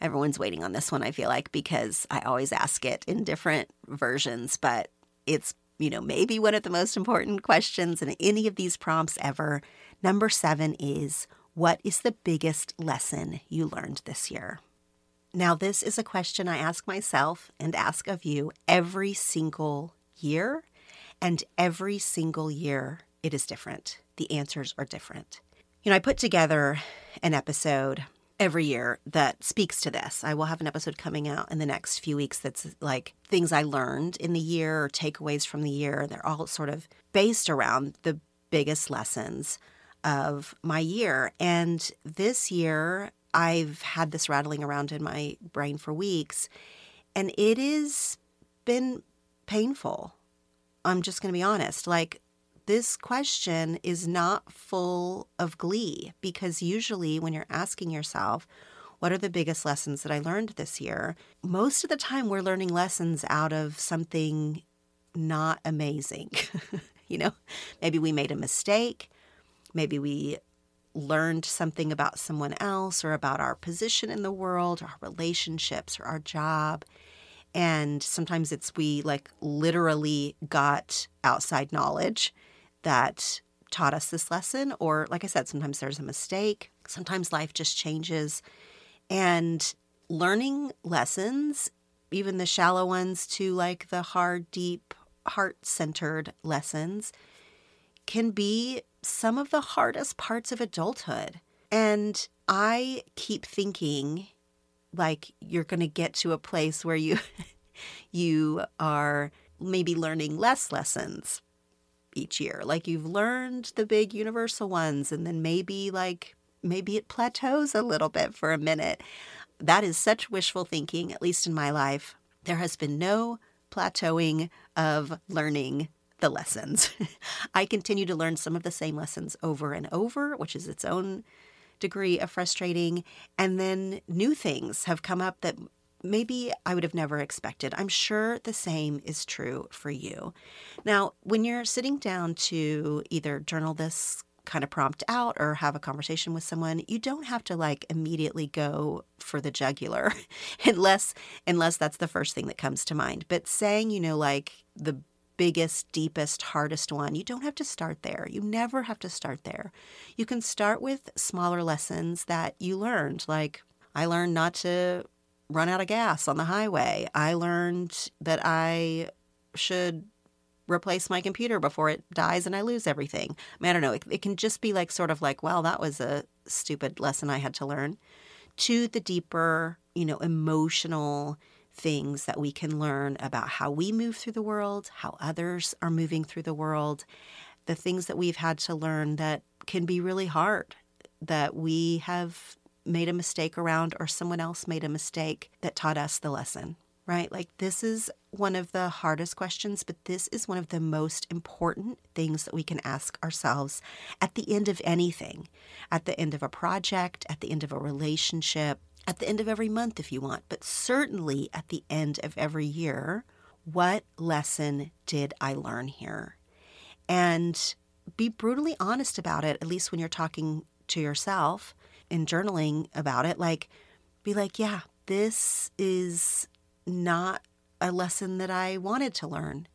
Everyone's waiting on this one, I feel like, because I always ask it in different versions, but it's, you know, maybe one of the most important questions in any of these prompts ever. Number seven is What is the biggest lesson you learned this year? Now, this is a question I ask myself and ask of you every single year, and every single year it is different. The answers are different. You know, I put together an episode every year that speaks to this. I will have an episode coming out in the next few weeks that's like things I learned in the year or takeaways from the year. They're all sort of based around the biggest lessons of my year. And this year, I've had this rattling around in my brain for weeks, and it has been painful. I'm just going to be honest. Like, this question is not full of glee because usually when you're asking yourself, what are the biggest lessons that I learned this year? Most of the time, we're learning lessons out of something not amazing. you know, maybe we made a mistake. Maybe we learned something about someone else or about our position in the world, or our relationships, or our job. And sometimes it's we like literally got outside knowledge that taught us this lesson. Or, like I said, sometimes there's a mistake. Sometimes life just changes. And learning lessons, even the shallow ones to like the hard, deep, heart centered lessons, can be some of the hardest parts of adulthood. And I keep thinking like you're going to get to a place where you you are maybe learning less lessons each year. Like you've learned the big universal ones and then maybe like maybe it plateaus a little bit for a minute. That is such wishful thinking at least in my life. There has been no plateauing of learning the lessons. I continue to learn some of the same lessons over and over, which is its own degree of frustrating. And then new things have come up that maybe I would have never expected. I'm sure the same is true for you. Now, when you're sitting down to either journal this kind of prompt out or have a conversation with someone, you don't have to like immediately go for the jugular unless unless that's the first thing that comes to mind. But saying, you know, like the biggest, deepest, hardest one, you don't have to start there. You never have to start there. You can start with smaller lessons that you learned, like I learned not to run out of gas on the highway. I learned that I should replace my computer before it dies and I lose everything. I, mean, I don't know. It, it, can just be like sort of like, well, that was a stupid lesson I had to learn, to the deeper, you know, emotional things that we can learn about how we move through the world, how others are moving through the world, the things that we've had to learn that can be really hard, that we have made a mistake around or someone else made a mistake that taught us the lesson right? Like, this is one of the hardest questions, but this is one of the most important things that we can ask ourselves at the end of anything, at the end of a project, at the end of a relationship, at the end of every month, if you want, but certainly at the end of every year. What lesson did I learn here? And be brutally honest about it, at least when you're talking to yourself and journaling about it. Like, be like, yeah, this is not a lesson that I wanted to learn.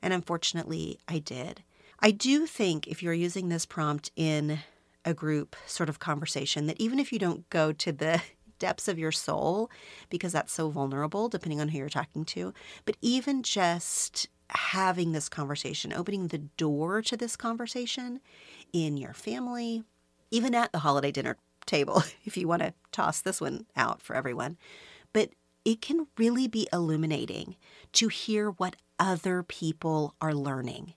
And unfortunately, I did. I do think if you're using this prompt in a group sort of conversation, that even if you don't go to the depths of your soul, because that's so vulnerable depending on who you're talking to, but even just having this conversation, opening the door to this conversation in your family, even at the holiday dinner table, if you want to toss this one out for everyone. But it can really be illuminating to hear what other people are learning.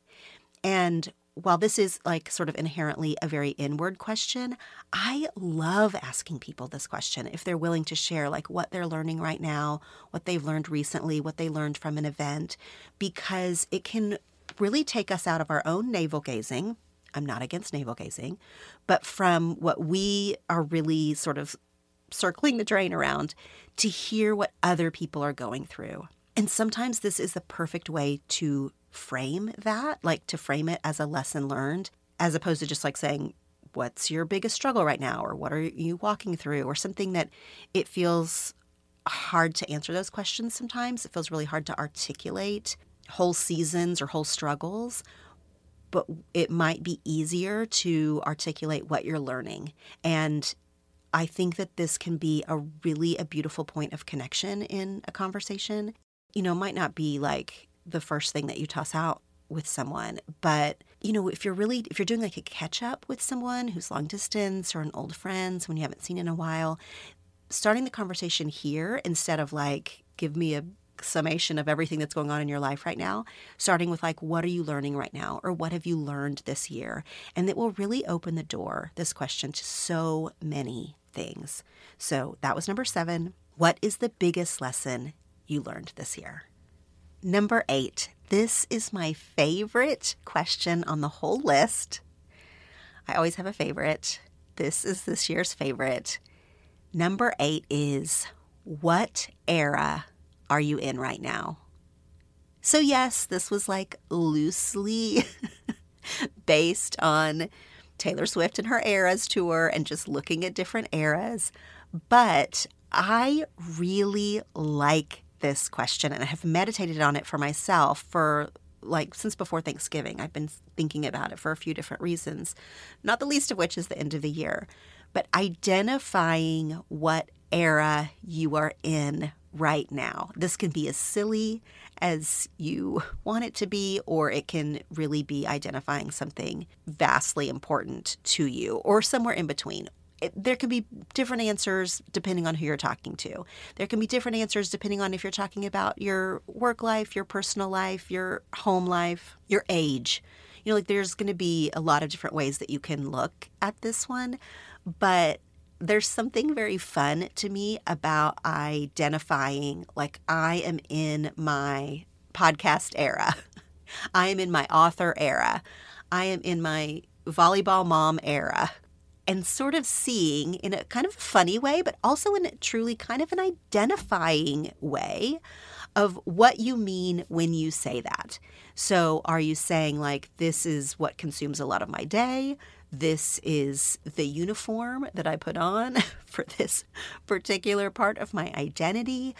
And while this is like sort of inherently a very inward question, I love asking people this question if they're willing to share like what they're learning right now, what they've learned recently, what they learned from an event, because it can really take us out of our own navel gazing. I'm not against navel gazing, but from what we are really sort of circling the drain around to hear what other people are going through. And sometimes this is the perfect way to frame that, like to frame it as a lesson learned, as opposed to just like saying, What's your biggest struggle right now? Or what are you walking through? Or something that it feels hard to answer those questions sometimes. It feels really hard to articulate whole seasons or whole struggles. But it might be easier to articulate what you're learning. And I think that this can be a really a beautiful point of connection in a conversation. You know, it might not be like the first thing that you toss out with someone, but you know, if you're really if you're doing like a catch up with someone who's long distance or an old friend, someone you haven't seen in a while, starting the conversation here instead of like give me a summation of everything that's going on in your life right now, starting with like, what are you learning right now? Or what have you learned this year? And it will really open the door, this question, to so many things. So that was number seven. What is the biggest lesson you learned this year? Number eight. This is my favorite question on the whole list. I always have a favorite. This is this year's favorite. Number eight is What era are you in right now? So, yes, this was like loosely based on Taylor Swift and her Eras tour and just looking at different eras. But I really like this question and I have meditated on it for myself for like since before Thanksgiving. I've been thinking about it for a few different reasons, not the least of which is the end of the year. But identifying what era you are in right now. This can be as silly as you want it to be, or it can really be identifying something vastly important to you, or somewhere in between. There can be different answers depending on who you're talking to. There can be different answers depending on if you're talking about your work life, your personal life, your home life, your age. You know, like there's going to be a lot of different ways that you can look at this one, but there's something very fun to me about identifying like I am in my podcast era. I am in my author era. I am in my volleyball mom era. And sort of seeing in a kind of funny way, but also in a truly kind of an identifying way of what you mean when you say that. So, are you saying, like, this is what consumes a lot of my day? This is the uniform that I put on for this particular part of my identity.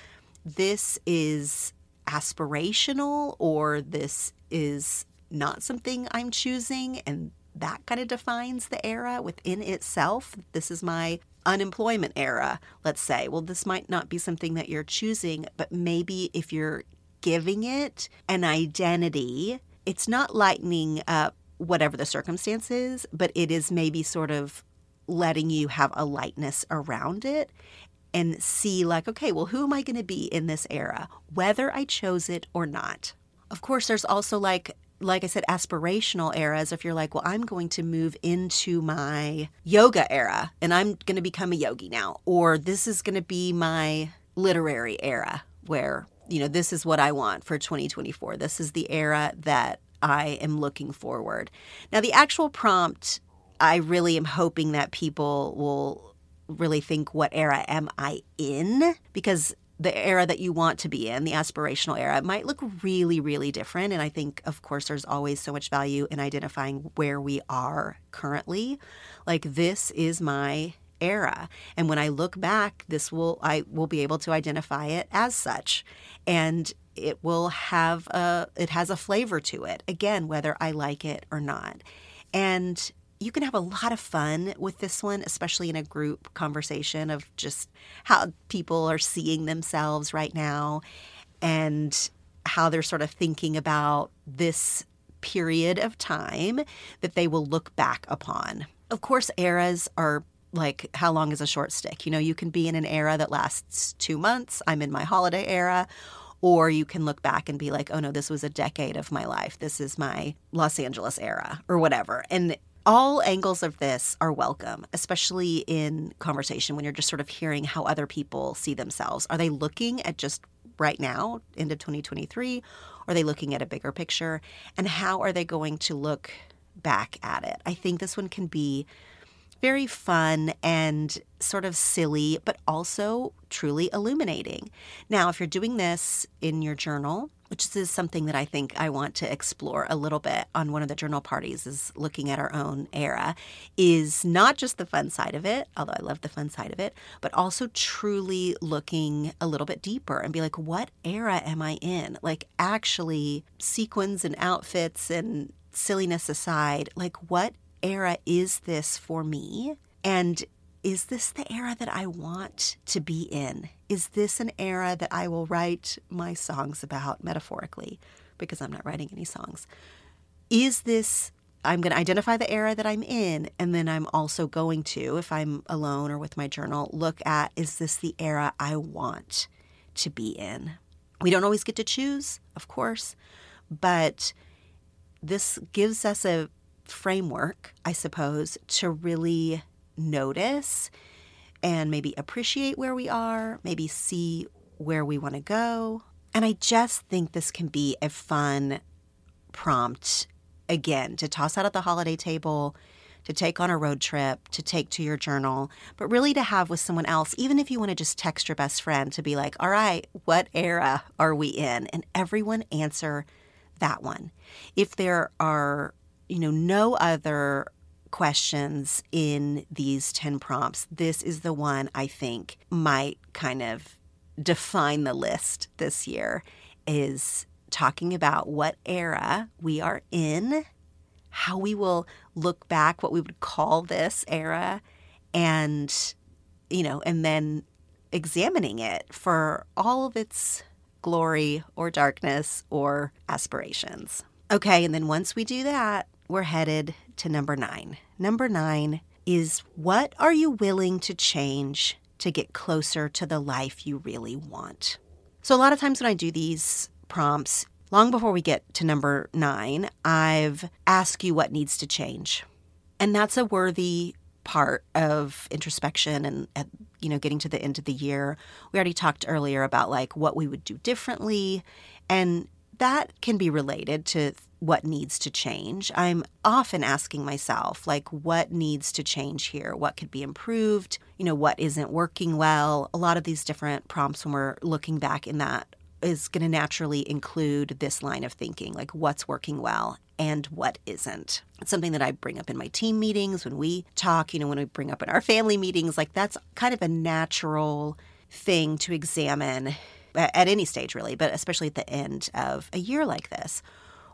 This is aspirational, or this is not something I'm choosing. And that kind of defines the era within itself. This is my unemployment era, let's say. Well, this might not be something that you're choosing, but maybe if you're giving it an identity, it's not lightening up whatever the circumstances, but it is maybe sort of letting you have a lightness around it and see, like, okay, well, who am I going to be in this era, whether I chose it or not? Of course, there's also like like I said, aspirational eras, if you're like, well, I'm going to move into my yoga era and I'm going to become a yogi now, or this is going to be my literary era where, you know, this is what I want for 2024. This is the era that I am looking forward. Now, the actual prompt, I really am hoping that people will really think, what era am I in? Because the era that you want to be in, the aspirational era, might look really, really different. And I think, of course, there's always so much value in identifying where we are currently. Like, this is my era and when i look back this will i will be able to identify it as such and it will have a it has a flavor to it again whether i like it or not and you can have a lot of fun with this one, especially in a group conversation of just how people are seeing themselves right now and how they're sort of thinking about this period of time that they will look back upon. Of course, eras are like how long is a short stick? You know, you can be in an era that lasts two months. I'm in my holiday era. Or you can look back and be like, oh no, this was a decade of my life. This is my Los Angeles era or whatever. And all angles of this are welcome, especially in conversation when you're just sort of hearing how other people see themselves. Are they looking at just right now, end of 2023? Are they looking at a bigger picture? And how are they going to look back at it? I think this one can be very fun and sort of silly, but also truly illuminating. Now, if you're doing this in your journal, which is something that I think I want to explore a little bit on one of the journal parties is looking at our own era is not just the fun side of it, although I love the fun side of it, but also truly looking a little bit deeper and be like, what era am I in? Like actually sequins and outfits and silliness aside, like what era is this for me? And is this the era that I want to be in? Is this an era that I will write my songs about metaphorically? Because I'm not writing any songs. Is this, I'm going to identify the era that I'm in, and then I'm also going to, if I'm alone or with my journal, look at, is this the era I want to be in? We don't always get to choose, of course, but this gives us a framework, I suppose, to really notice and maybe appreciate where we are, maybe see where we want to go. And I just think this can be a fun prompt again to toss out at the holiday table, to take on a road trip, to take to your journal, but really to have with someone else, even if you want to just text your best friend to be like, all right, what era are we in? And everyone answer that one. If there are, you know, no other questions in these 10 prompts, this is the one I think might kind of define the list this year is talking about what era we are in, how we will look back, what we would call this era, and, you know, and then examining it for all of its glory or darkness or aspirations. Okay, and then once we do that, we're headed to number nine. Number nine is what are you willing to change to get closer to the life you really want? So, a lot of times when I do these prompts, long before we get to number nine, I've asked you what needs to change. And that's a worthy part of introspection and you know getting to the end of the year we already talked earlier about like what we would do differently and that can be related to what needs to change. I'm often asking myself, like, what needs to change here? What could be improved? You know, what isn't working well? A lot of these different prompts when we're looking back in that is going to naturally include this line of thinking, like, what's working well? and what isn't. It's something that I bring up in my team meetings when we talk, you know, when we bring up in our family meetings. Like that's kind of a natural thing to examine at any stage, really, but especially at the end of a year like this.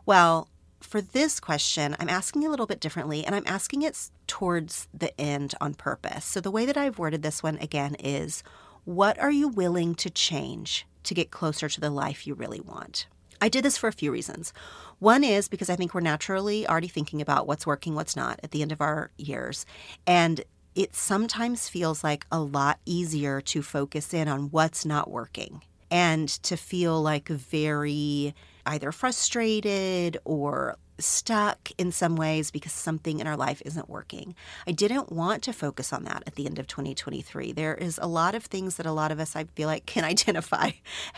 Well, for this question, I'm asking a little bit differently, and I'm asking it towards the end on purpose. So, the way that I've worded this one again is what are you willing to change to get closer to the life you really want? I did this for a few reasons. One is because I think we're naturally already thinking about what's working, what's not at the end of our years. And it sometimes feels like a lot easier to focus in on what's not working and to feel like very either frustrated or stuck in some ways because something in our life isn't working. I didn't want to focus on that at the end of 2023. There is a lot of things that a lot of us, I feel like, can identify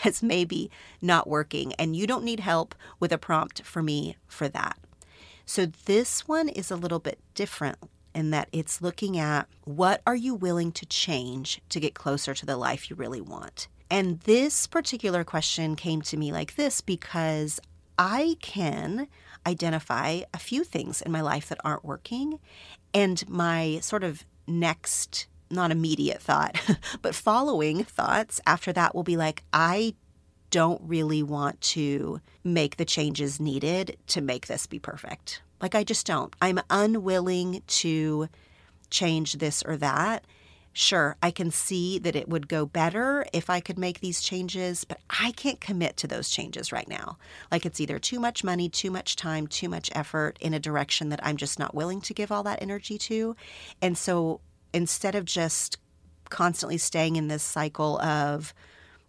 as maybe not working, and you don't need help with a prompt for me for that. So this one is a little bit different in that it's looking at what are you willing to change to get closer to the life you really want. And this particular question came to me like this because I can identify a few things in my life that aren't working. And my sort of next, not immediate thought, but following thoughts after that will be like, I don't really want to make the changes needed to make this be perfect. Like, I just don't. I'm unwilling to change this or that Sure, I can see that it would go better if I could make these changes, but I can't commit to those changes right now. Like it's either too much money, too much time, too much effort in a direction that I'm just not willing to give all that energy to. And so instead of just constantly staying in this cycle of,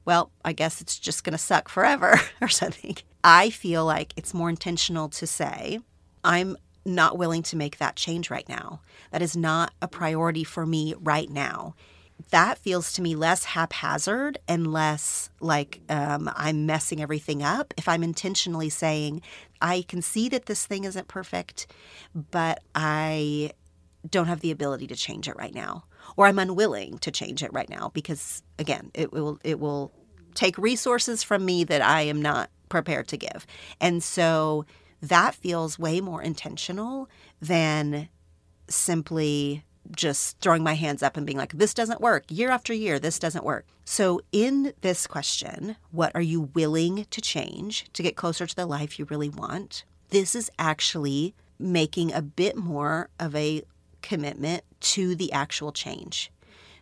well, I guess it's just going to suck forever or something, I feel like it's more intentional to say, I'm not willing to make that change right now. That is not a priority for me right now. That feels to me less haphazard and less like um, I'm messing everything up. If I'm intentionally saying, I can see that this thing isn't perfect, but I don't have the ability to change it right now, or I'm unwilling to change it right now because, again, it will it will take resources from me that I am not prepared to give, and so that feels way more intentional than simply just throwing my hands up and being like, this doesn't work. Year after year, this doesn't work. So, in this question, what are you willing to change to get closer to the life you really want? This is actually making a bit more of a commitment to the actual change.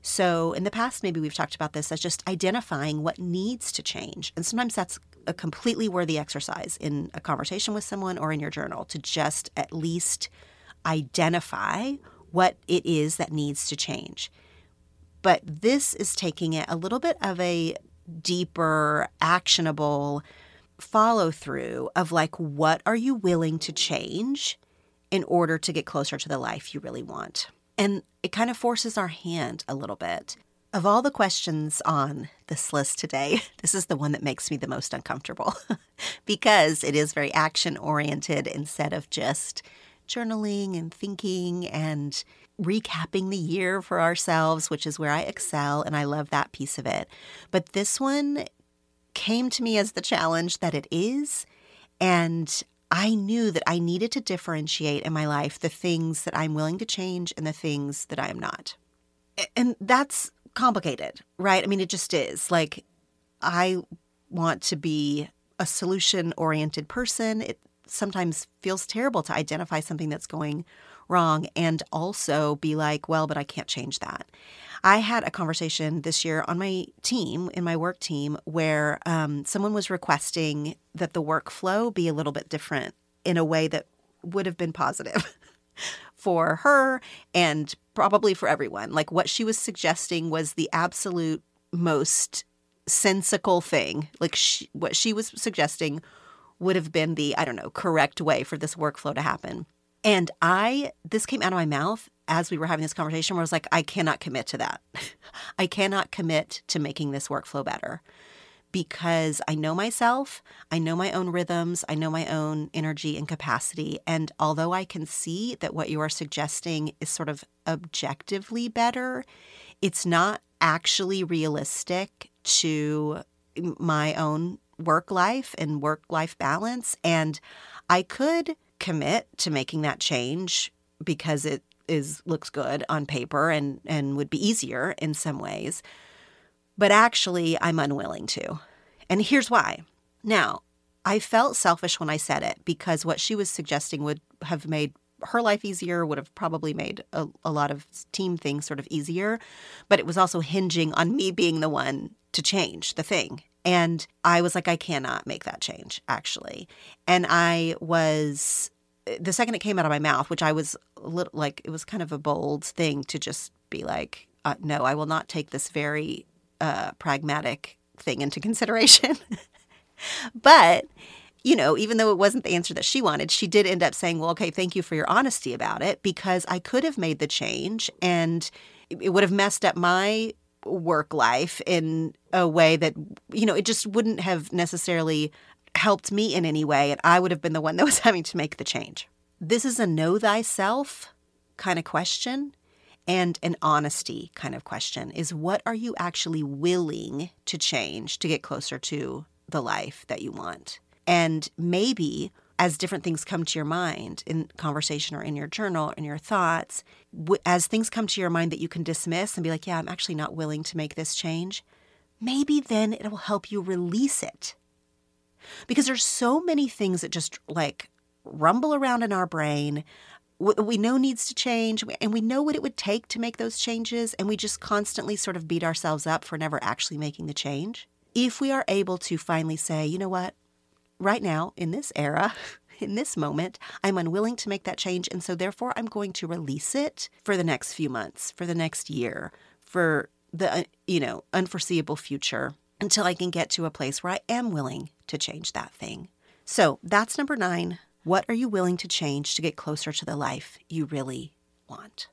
So, in the past, maybe we've talked about this as just identifying what needs to change. And sometimes that's a completely worthy exercise in a conversation with someone or in your journal to just at least identify what it is that needs to change. But this is taking it a little bit of a deeper, actionable follow through of like, what are you willing to change in order to get closer to the life you really want? And it kind of forces our hand a little bit. Of all the questions on this list today, this is the one that makes me the most uncomfortable because it is very action oriented instead of just journaling and thinking and recapping the year for ourselves, which is where I excel and I love that piece of it. But this one came to me as the challenge that it is. And I knew that I needed to differentiate in my life the things that I'm willing to change and the things that I am not. And that's complicated, right? I mean, it just is. Like, I want to be a solution oriented person. It sometimes feels terrible to identify something that's going wrong and also be like, well, but I can't change that. I had a conversation this year on my team, in my work team, where um, someone was requesting that the workflow be a little bit different in a way that would have been positive. for her and probably for everyone. Like what she was suggesting was the absolute most sensical thing. Like she, what she was suggesting would have been the, I don't know, correct way for this workflow to happen. And I, this came out of my mouth as we were having this conversation where I was like, I cannot commit to that. I cannot commit to making this workflow better because I know myself, I know my own rhythms, I know my own energy and capacity. And although I can see that what you are suggesting is sort of objectively better, it's not actually realistic to my own work life and work life balance. And I could commit to making that change because it is looks good on paper and and would be easier in some ways. But actually, I'm unwilling to. And here's why. Now, I felt selfish when I said it because what she was suggesting would have made her life easier, would have probably made a, a, lot of team things sort of easier. But it was also hinging on me being the one to change the thing. And I was like, I cannot make that change, actually. And I was, the second it came out of my mouth, which I was a little like, it was kind of a bold thing to just be like, uh, no, I will not take this very uh, pragmatic thing into consideration. but you know, even though it wasn't the answer that she wanted, she did end up saying, Well, okay, thank you for your honesty about it because I could have made the change and it would have messed up my work life in a way that, you know, it just wouldn't have necessarily helped me in any way. And I would have been the one that was having to make the change. This is a know thyself kind of question and an honesty kind of question is what are you actually willing to change to get closer to the life that you want? And maybe as different things come to your mind in conversation or in your journal, or in your thoughts, as things come to your mind that you can dismiss and be like, yeah, I'm actually not willing to make this change, maybe then it will help you release it. Because there's so many things that just like rumble around in our brain. We know needs to change and we know what it would take to make those changes, and we just constantly sort of beat ourselves up for never actually making the change. If we are able to finally say, you know what, right now, in this era, in this moment, I'm unwilling to make that change. And so, therefore, I'm going to release it for the next few months, for the next year, for the, uh, you know, unforeseeable future until I can get to a place where I am willing to change that thing. So, that's number nine. What are you willing to change to get closer to the life you really want?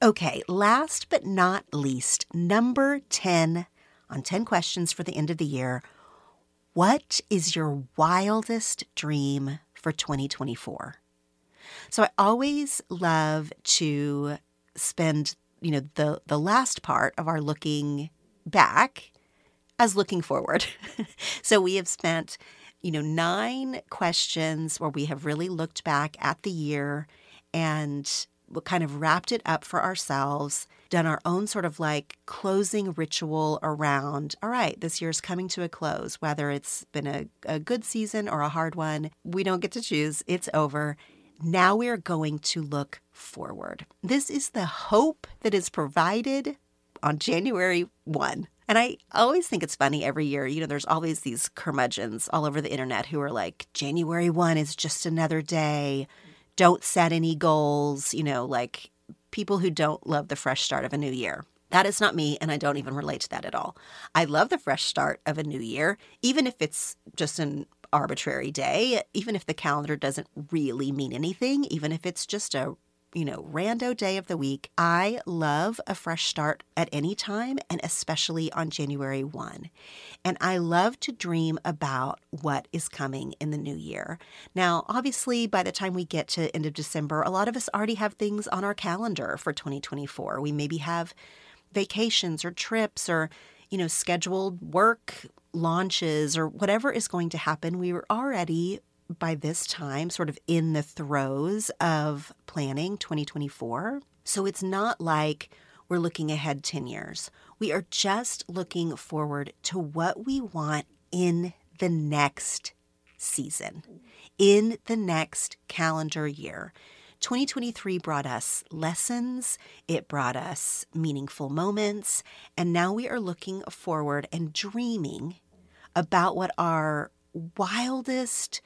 Okay, last but not least, number 10 on 10 questions for the end of the year. What is your wildest dream for 2024? So I always love to spend, you know, the the last part of our looking back as looking forward. so we have spent, you know, 9 questions where we have really looked back at the year and kind of wrapped it up for ourselves, done our own sort of like closing ritual around, all right, this year's coming to a close, whether it's been a, a good season or a hard one. We don't get to choose, it's over. Now we are going to look forward. This is the hope that is provided on January 1. And I always think it's funny every year. You know, there's always these curmudgeons all over the internet who are like, January 1 is just another day don't set any goals, you know, like people who don't love the fresh start of a new year. That is not me, and I don't even relate to that at all. I love the fresh start of a new year, even if it's just an arbitrary day, even if the calendar doesn't really mean anything, even if it's just a you know, rando day of the week. I love a fresh start at any time and especially on January 1. And I love to dream about what is coming in the new year. Now, obviously, by the time we get to end of December, a lot of us already have things on our calendar for 2024. We maybe have vacations or trips or you know, scheduled work launches or whatever is going to happen, we were already by this time sort of in the throes of planning 2024. So it's not like we're looking ahead 10 years. We are just looking forward to what we want in the next season, in the next calendar year. 2023 brought us lessons, it brought us meaningful moments, and now we are looking forward and dreaming about what our wildest,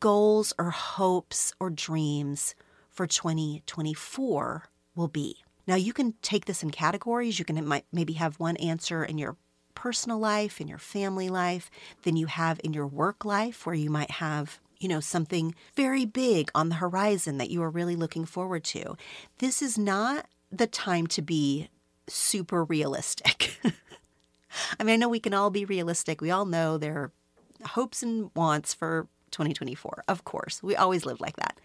goals or hopes or dreams for 2024 will be. Now, you can take this in categories. You can might, maybe have one answer in your personal life, in your family life, then you have in your work life, where you might have you know, something very big on the horizon that you are really looking forward to. This is not the time to be super realistic. I mean, I know we can all be realistic. We all know there are hopes and wants for 2024. Of course, we always live like that.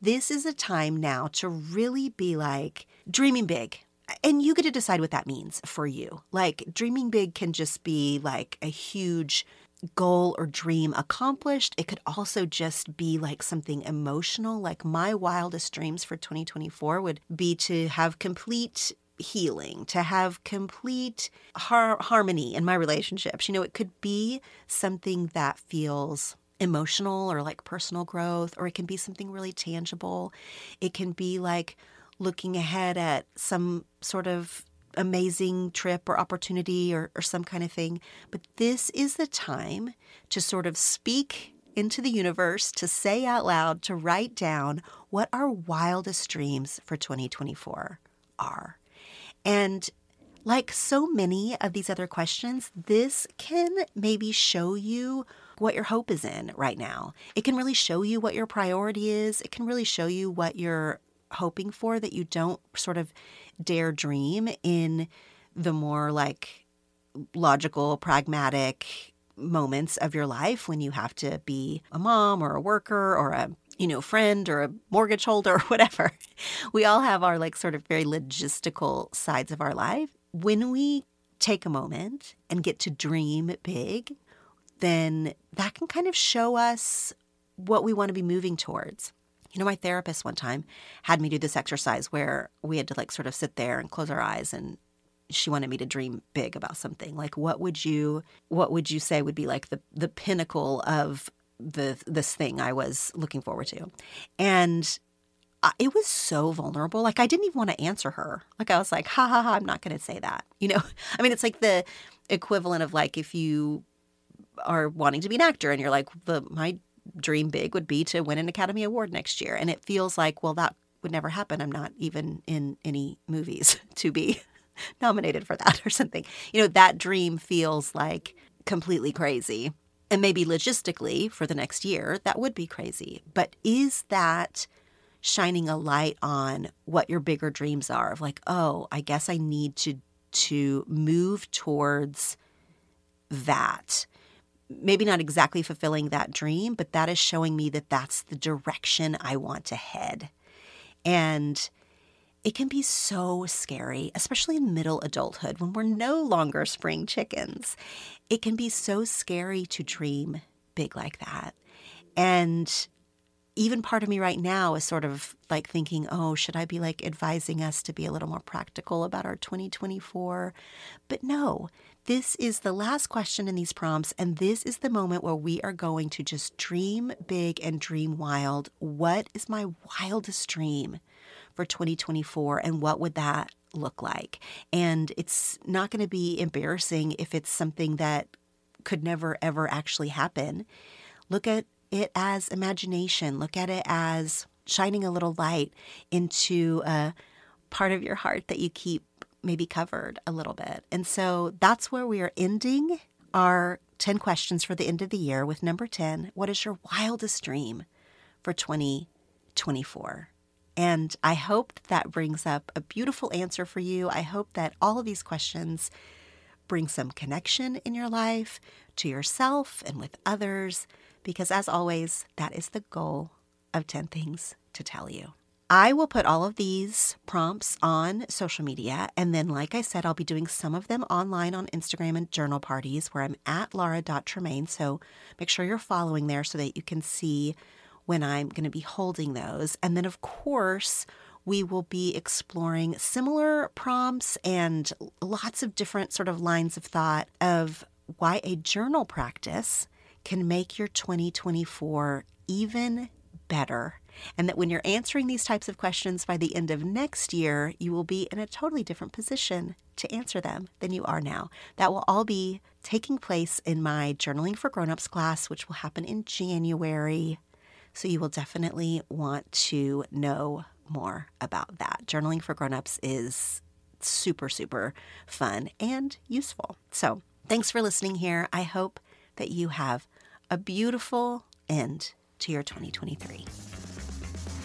This is a time now to really be like dreaming big. And you get to decide what that means for you. Like, dreaming big can just be like a huge goal or dream accomplished. It could also just be like something emotional. Like my wildest dreams for 2024 would be to have complete healing, to have complete har- harmony in my relationships. You know, it could be something that feels emotional or like personal growth, or it can be something really tangible. It can be like looking ahead at some sort of amazing trip or opportunity or, or some kind of thing. But this is the time to sort of speak into the universe, to say out loud, to write down what our wildest dreams for 2024 are. And like so many of these other questions, this can maybe show you what your hope is in right now. It can really show you what your priority is. It can really show you what you're hoping for that you don't sort of dare dream in the more like logical, pragmatic moments of your life when you have to be a mom or a worker or a you know friend or a mortgage holder or whatever we all have our like sort of very logistical sides of our life when we take a moment and get to dream big then that can kind of show us what we want to be moving towards you know, my therapist one time had me do this exercise where we had to like sort of sit there and close our eyes and she wanted me to dream big about something. Like what would you what would you say would be like the the pinnacle of the this thing I was looking forward to? And it was so vulnerable. Like I didn't even want to answer her. Like I was like, ha ha ha, I'm not going to say that. You know, I mean, it's like the equivalent of like if you are wanting to be an actor and you're like, the my dream big would be to win an Academy Award next year. And it feels like, well, that would never happen. I'm not even in any movies to be nominated for that or something. You know, that dream feels like completely crazy. And maybe logistically for the next year, that would be crazy. But is that shining a light on what your bigger dreams are of like, oh, I guess I need to to move towards that maybe not exactly fulfilling that dream, but that is showing me that that's the direction I want to head. And it can be so scary, especially in middle adulthood when we're no longer spring chickens. It can be so scary to dream big like that. And even part of me right now is sort of like thinking, oh, should I be like advising us to be a little more practical about our 2024? But no, this is the last question in these prompts, and this is the moment where we are going to just dream big and dream wild. What is my wildest dream for 2024, and what would that look like? And it's not going to be embarrassing if it's something that could never, ever actually happen. Look at it as imagination, look at it as shining a little light into a part of your heart that you keep maybe covered a little bit. And so that's where we are ending our 10 questions for the end of the year with number 10 What is your wildest dream for 2024? And I hope that brings up a beautiful answer for you. I hope that all of these questions bring some connection in your life to yourself and with others, because as always, that is the goal of 10 Things to Tell You. I will put all of these prompts on social media. And then, like I said, I'll be doing some of them online on Instagram and journal parties where I'm at laura.tremaine. So make sure you're following there so that you can see when I'm going to be holding those. And then, of course, we will be exploring similar prompts and lots of different sort of lines of thought of why a journal practice can make your 2024 even better and that when you're answering these types of questions by the end of next year, you will be in a totally different position to answer them than you are now. That will all be taking place in my Journaling for Grownups class, which will happen in January. So you will definitely want to know more about that. Journaling for Grownups is super, super fun and useful. So thanks for listening here. I hope that you have a beautiful end to your 2023.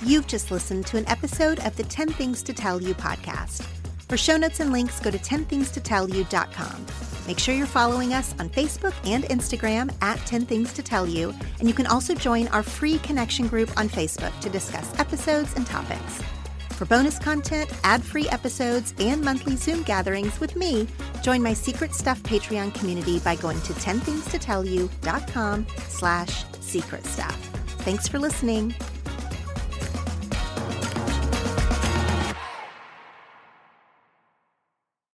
You've just listened to an episode of the 10 Things to Tell You podcast. For show notes and links, go to 10thingstotellyou.com. Make sure you're following us on Facebook and Instagram at 10 Things to Tell You, and you can also join our free connection group on Facebook to discuss episodes and topics. For bonus content, ad-free episodes, and monthly Zoom gatherings with me, join my Secret Stuff Patreon community by going to 10thingstotellyou.com slash secret stuff. Thanks for listening.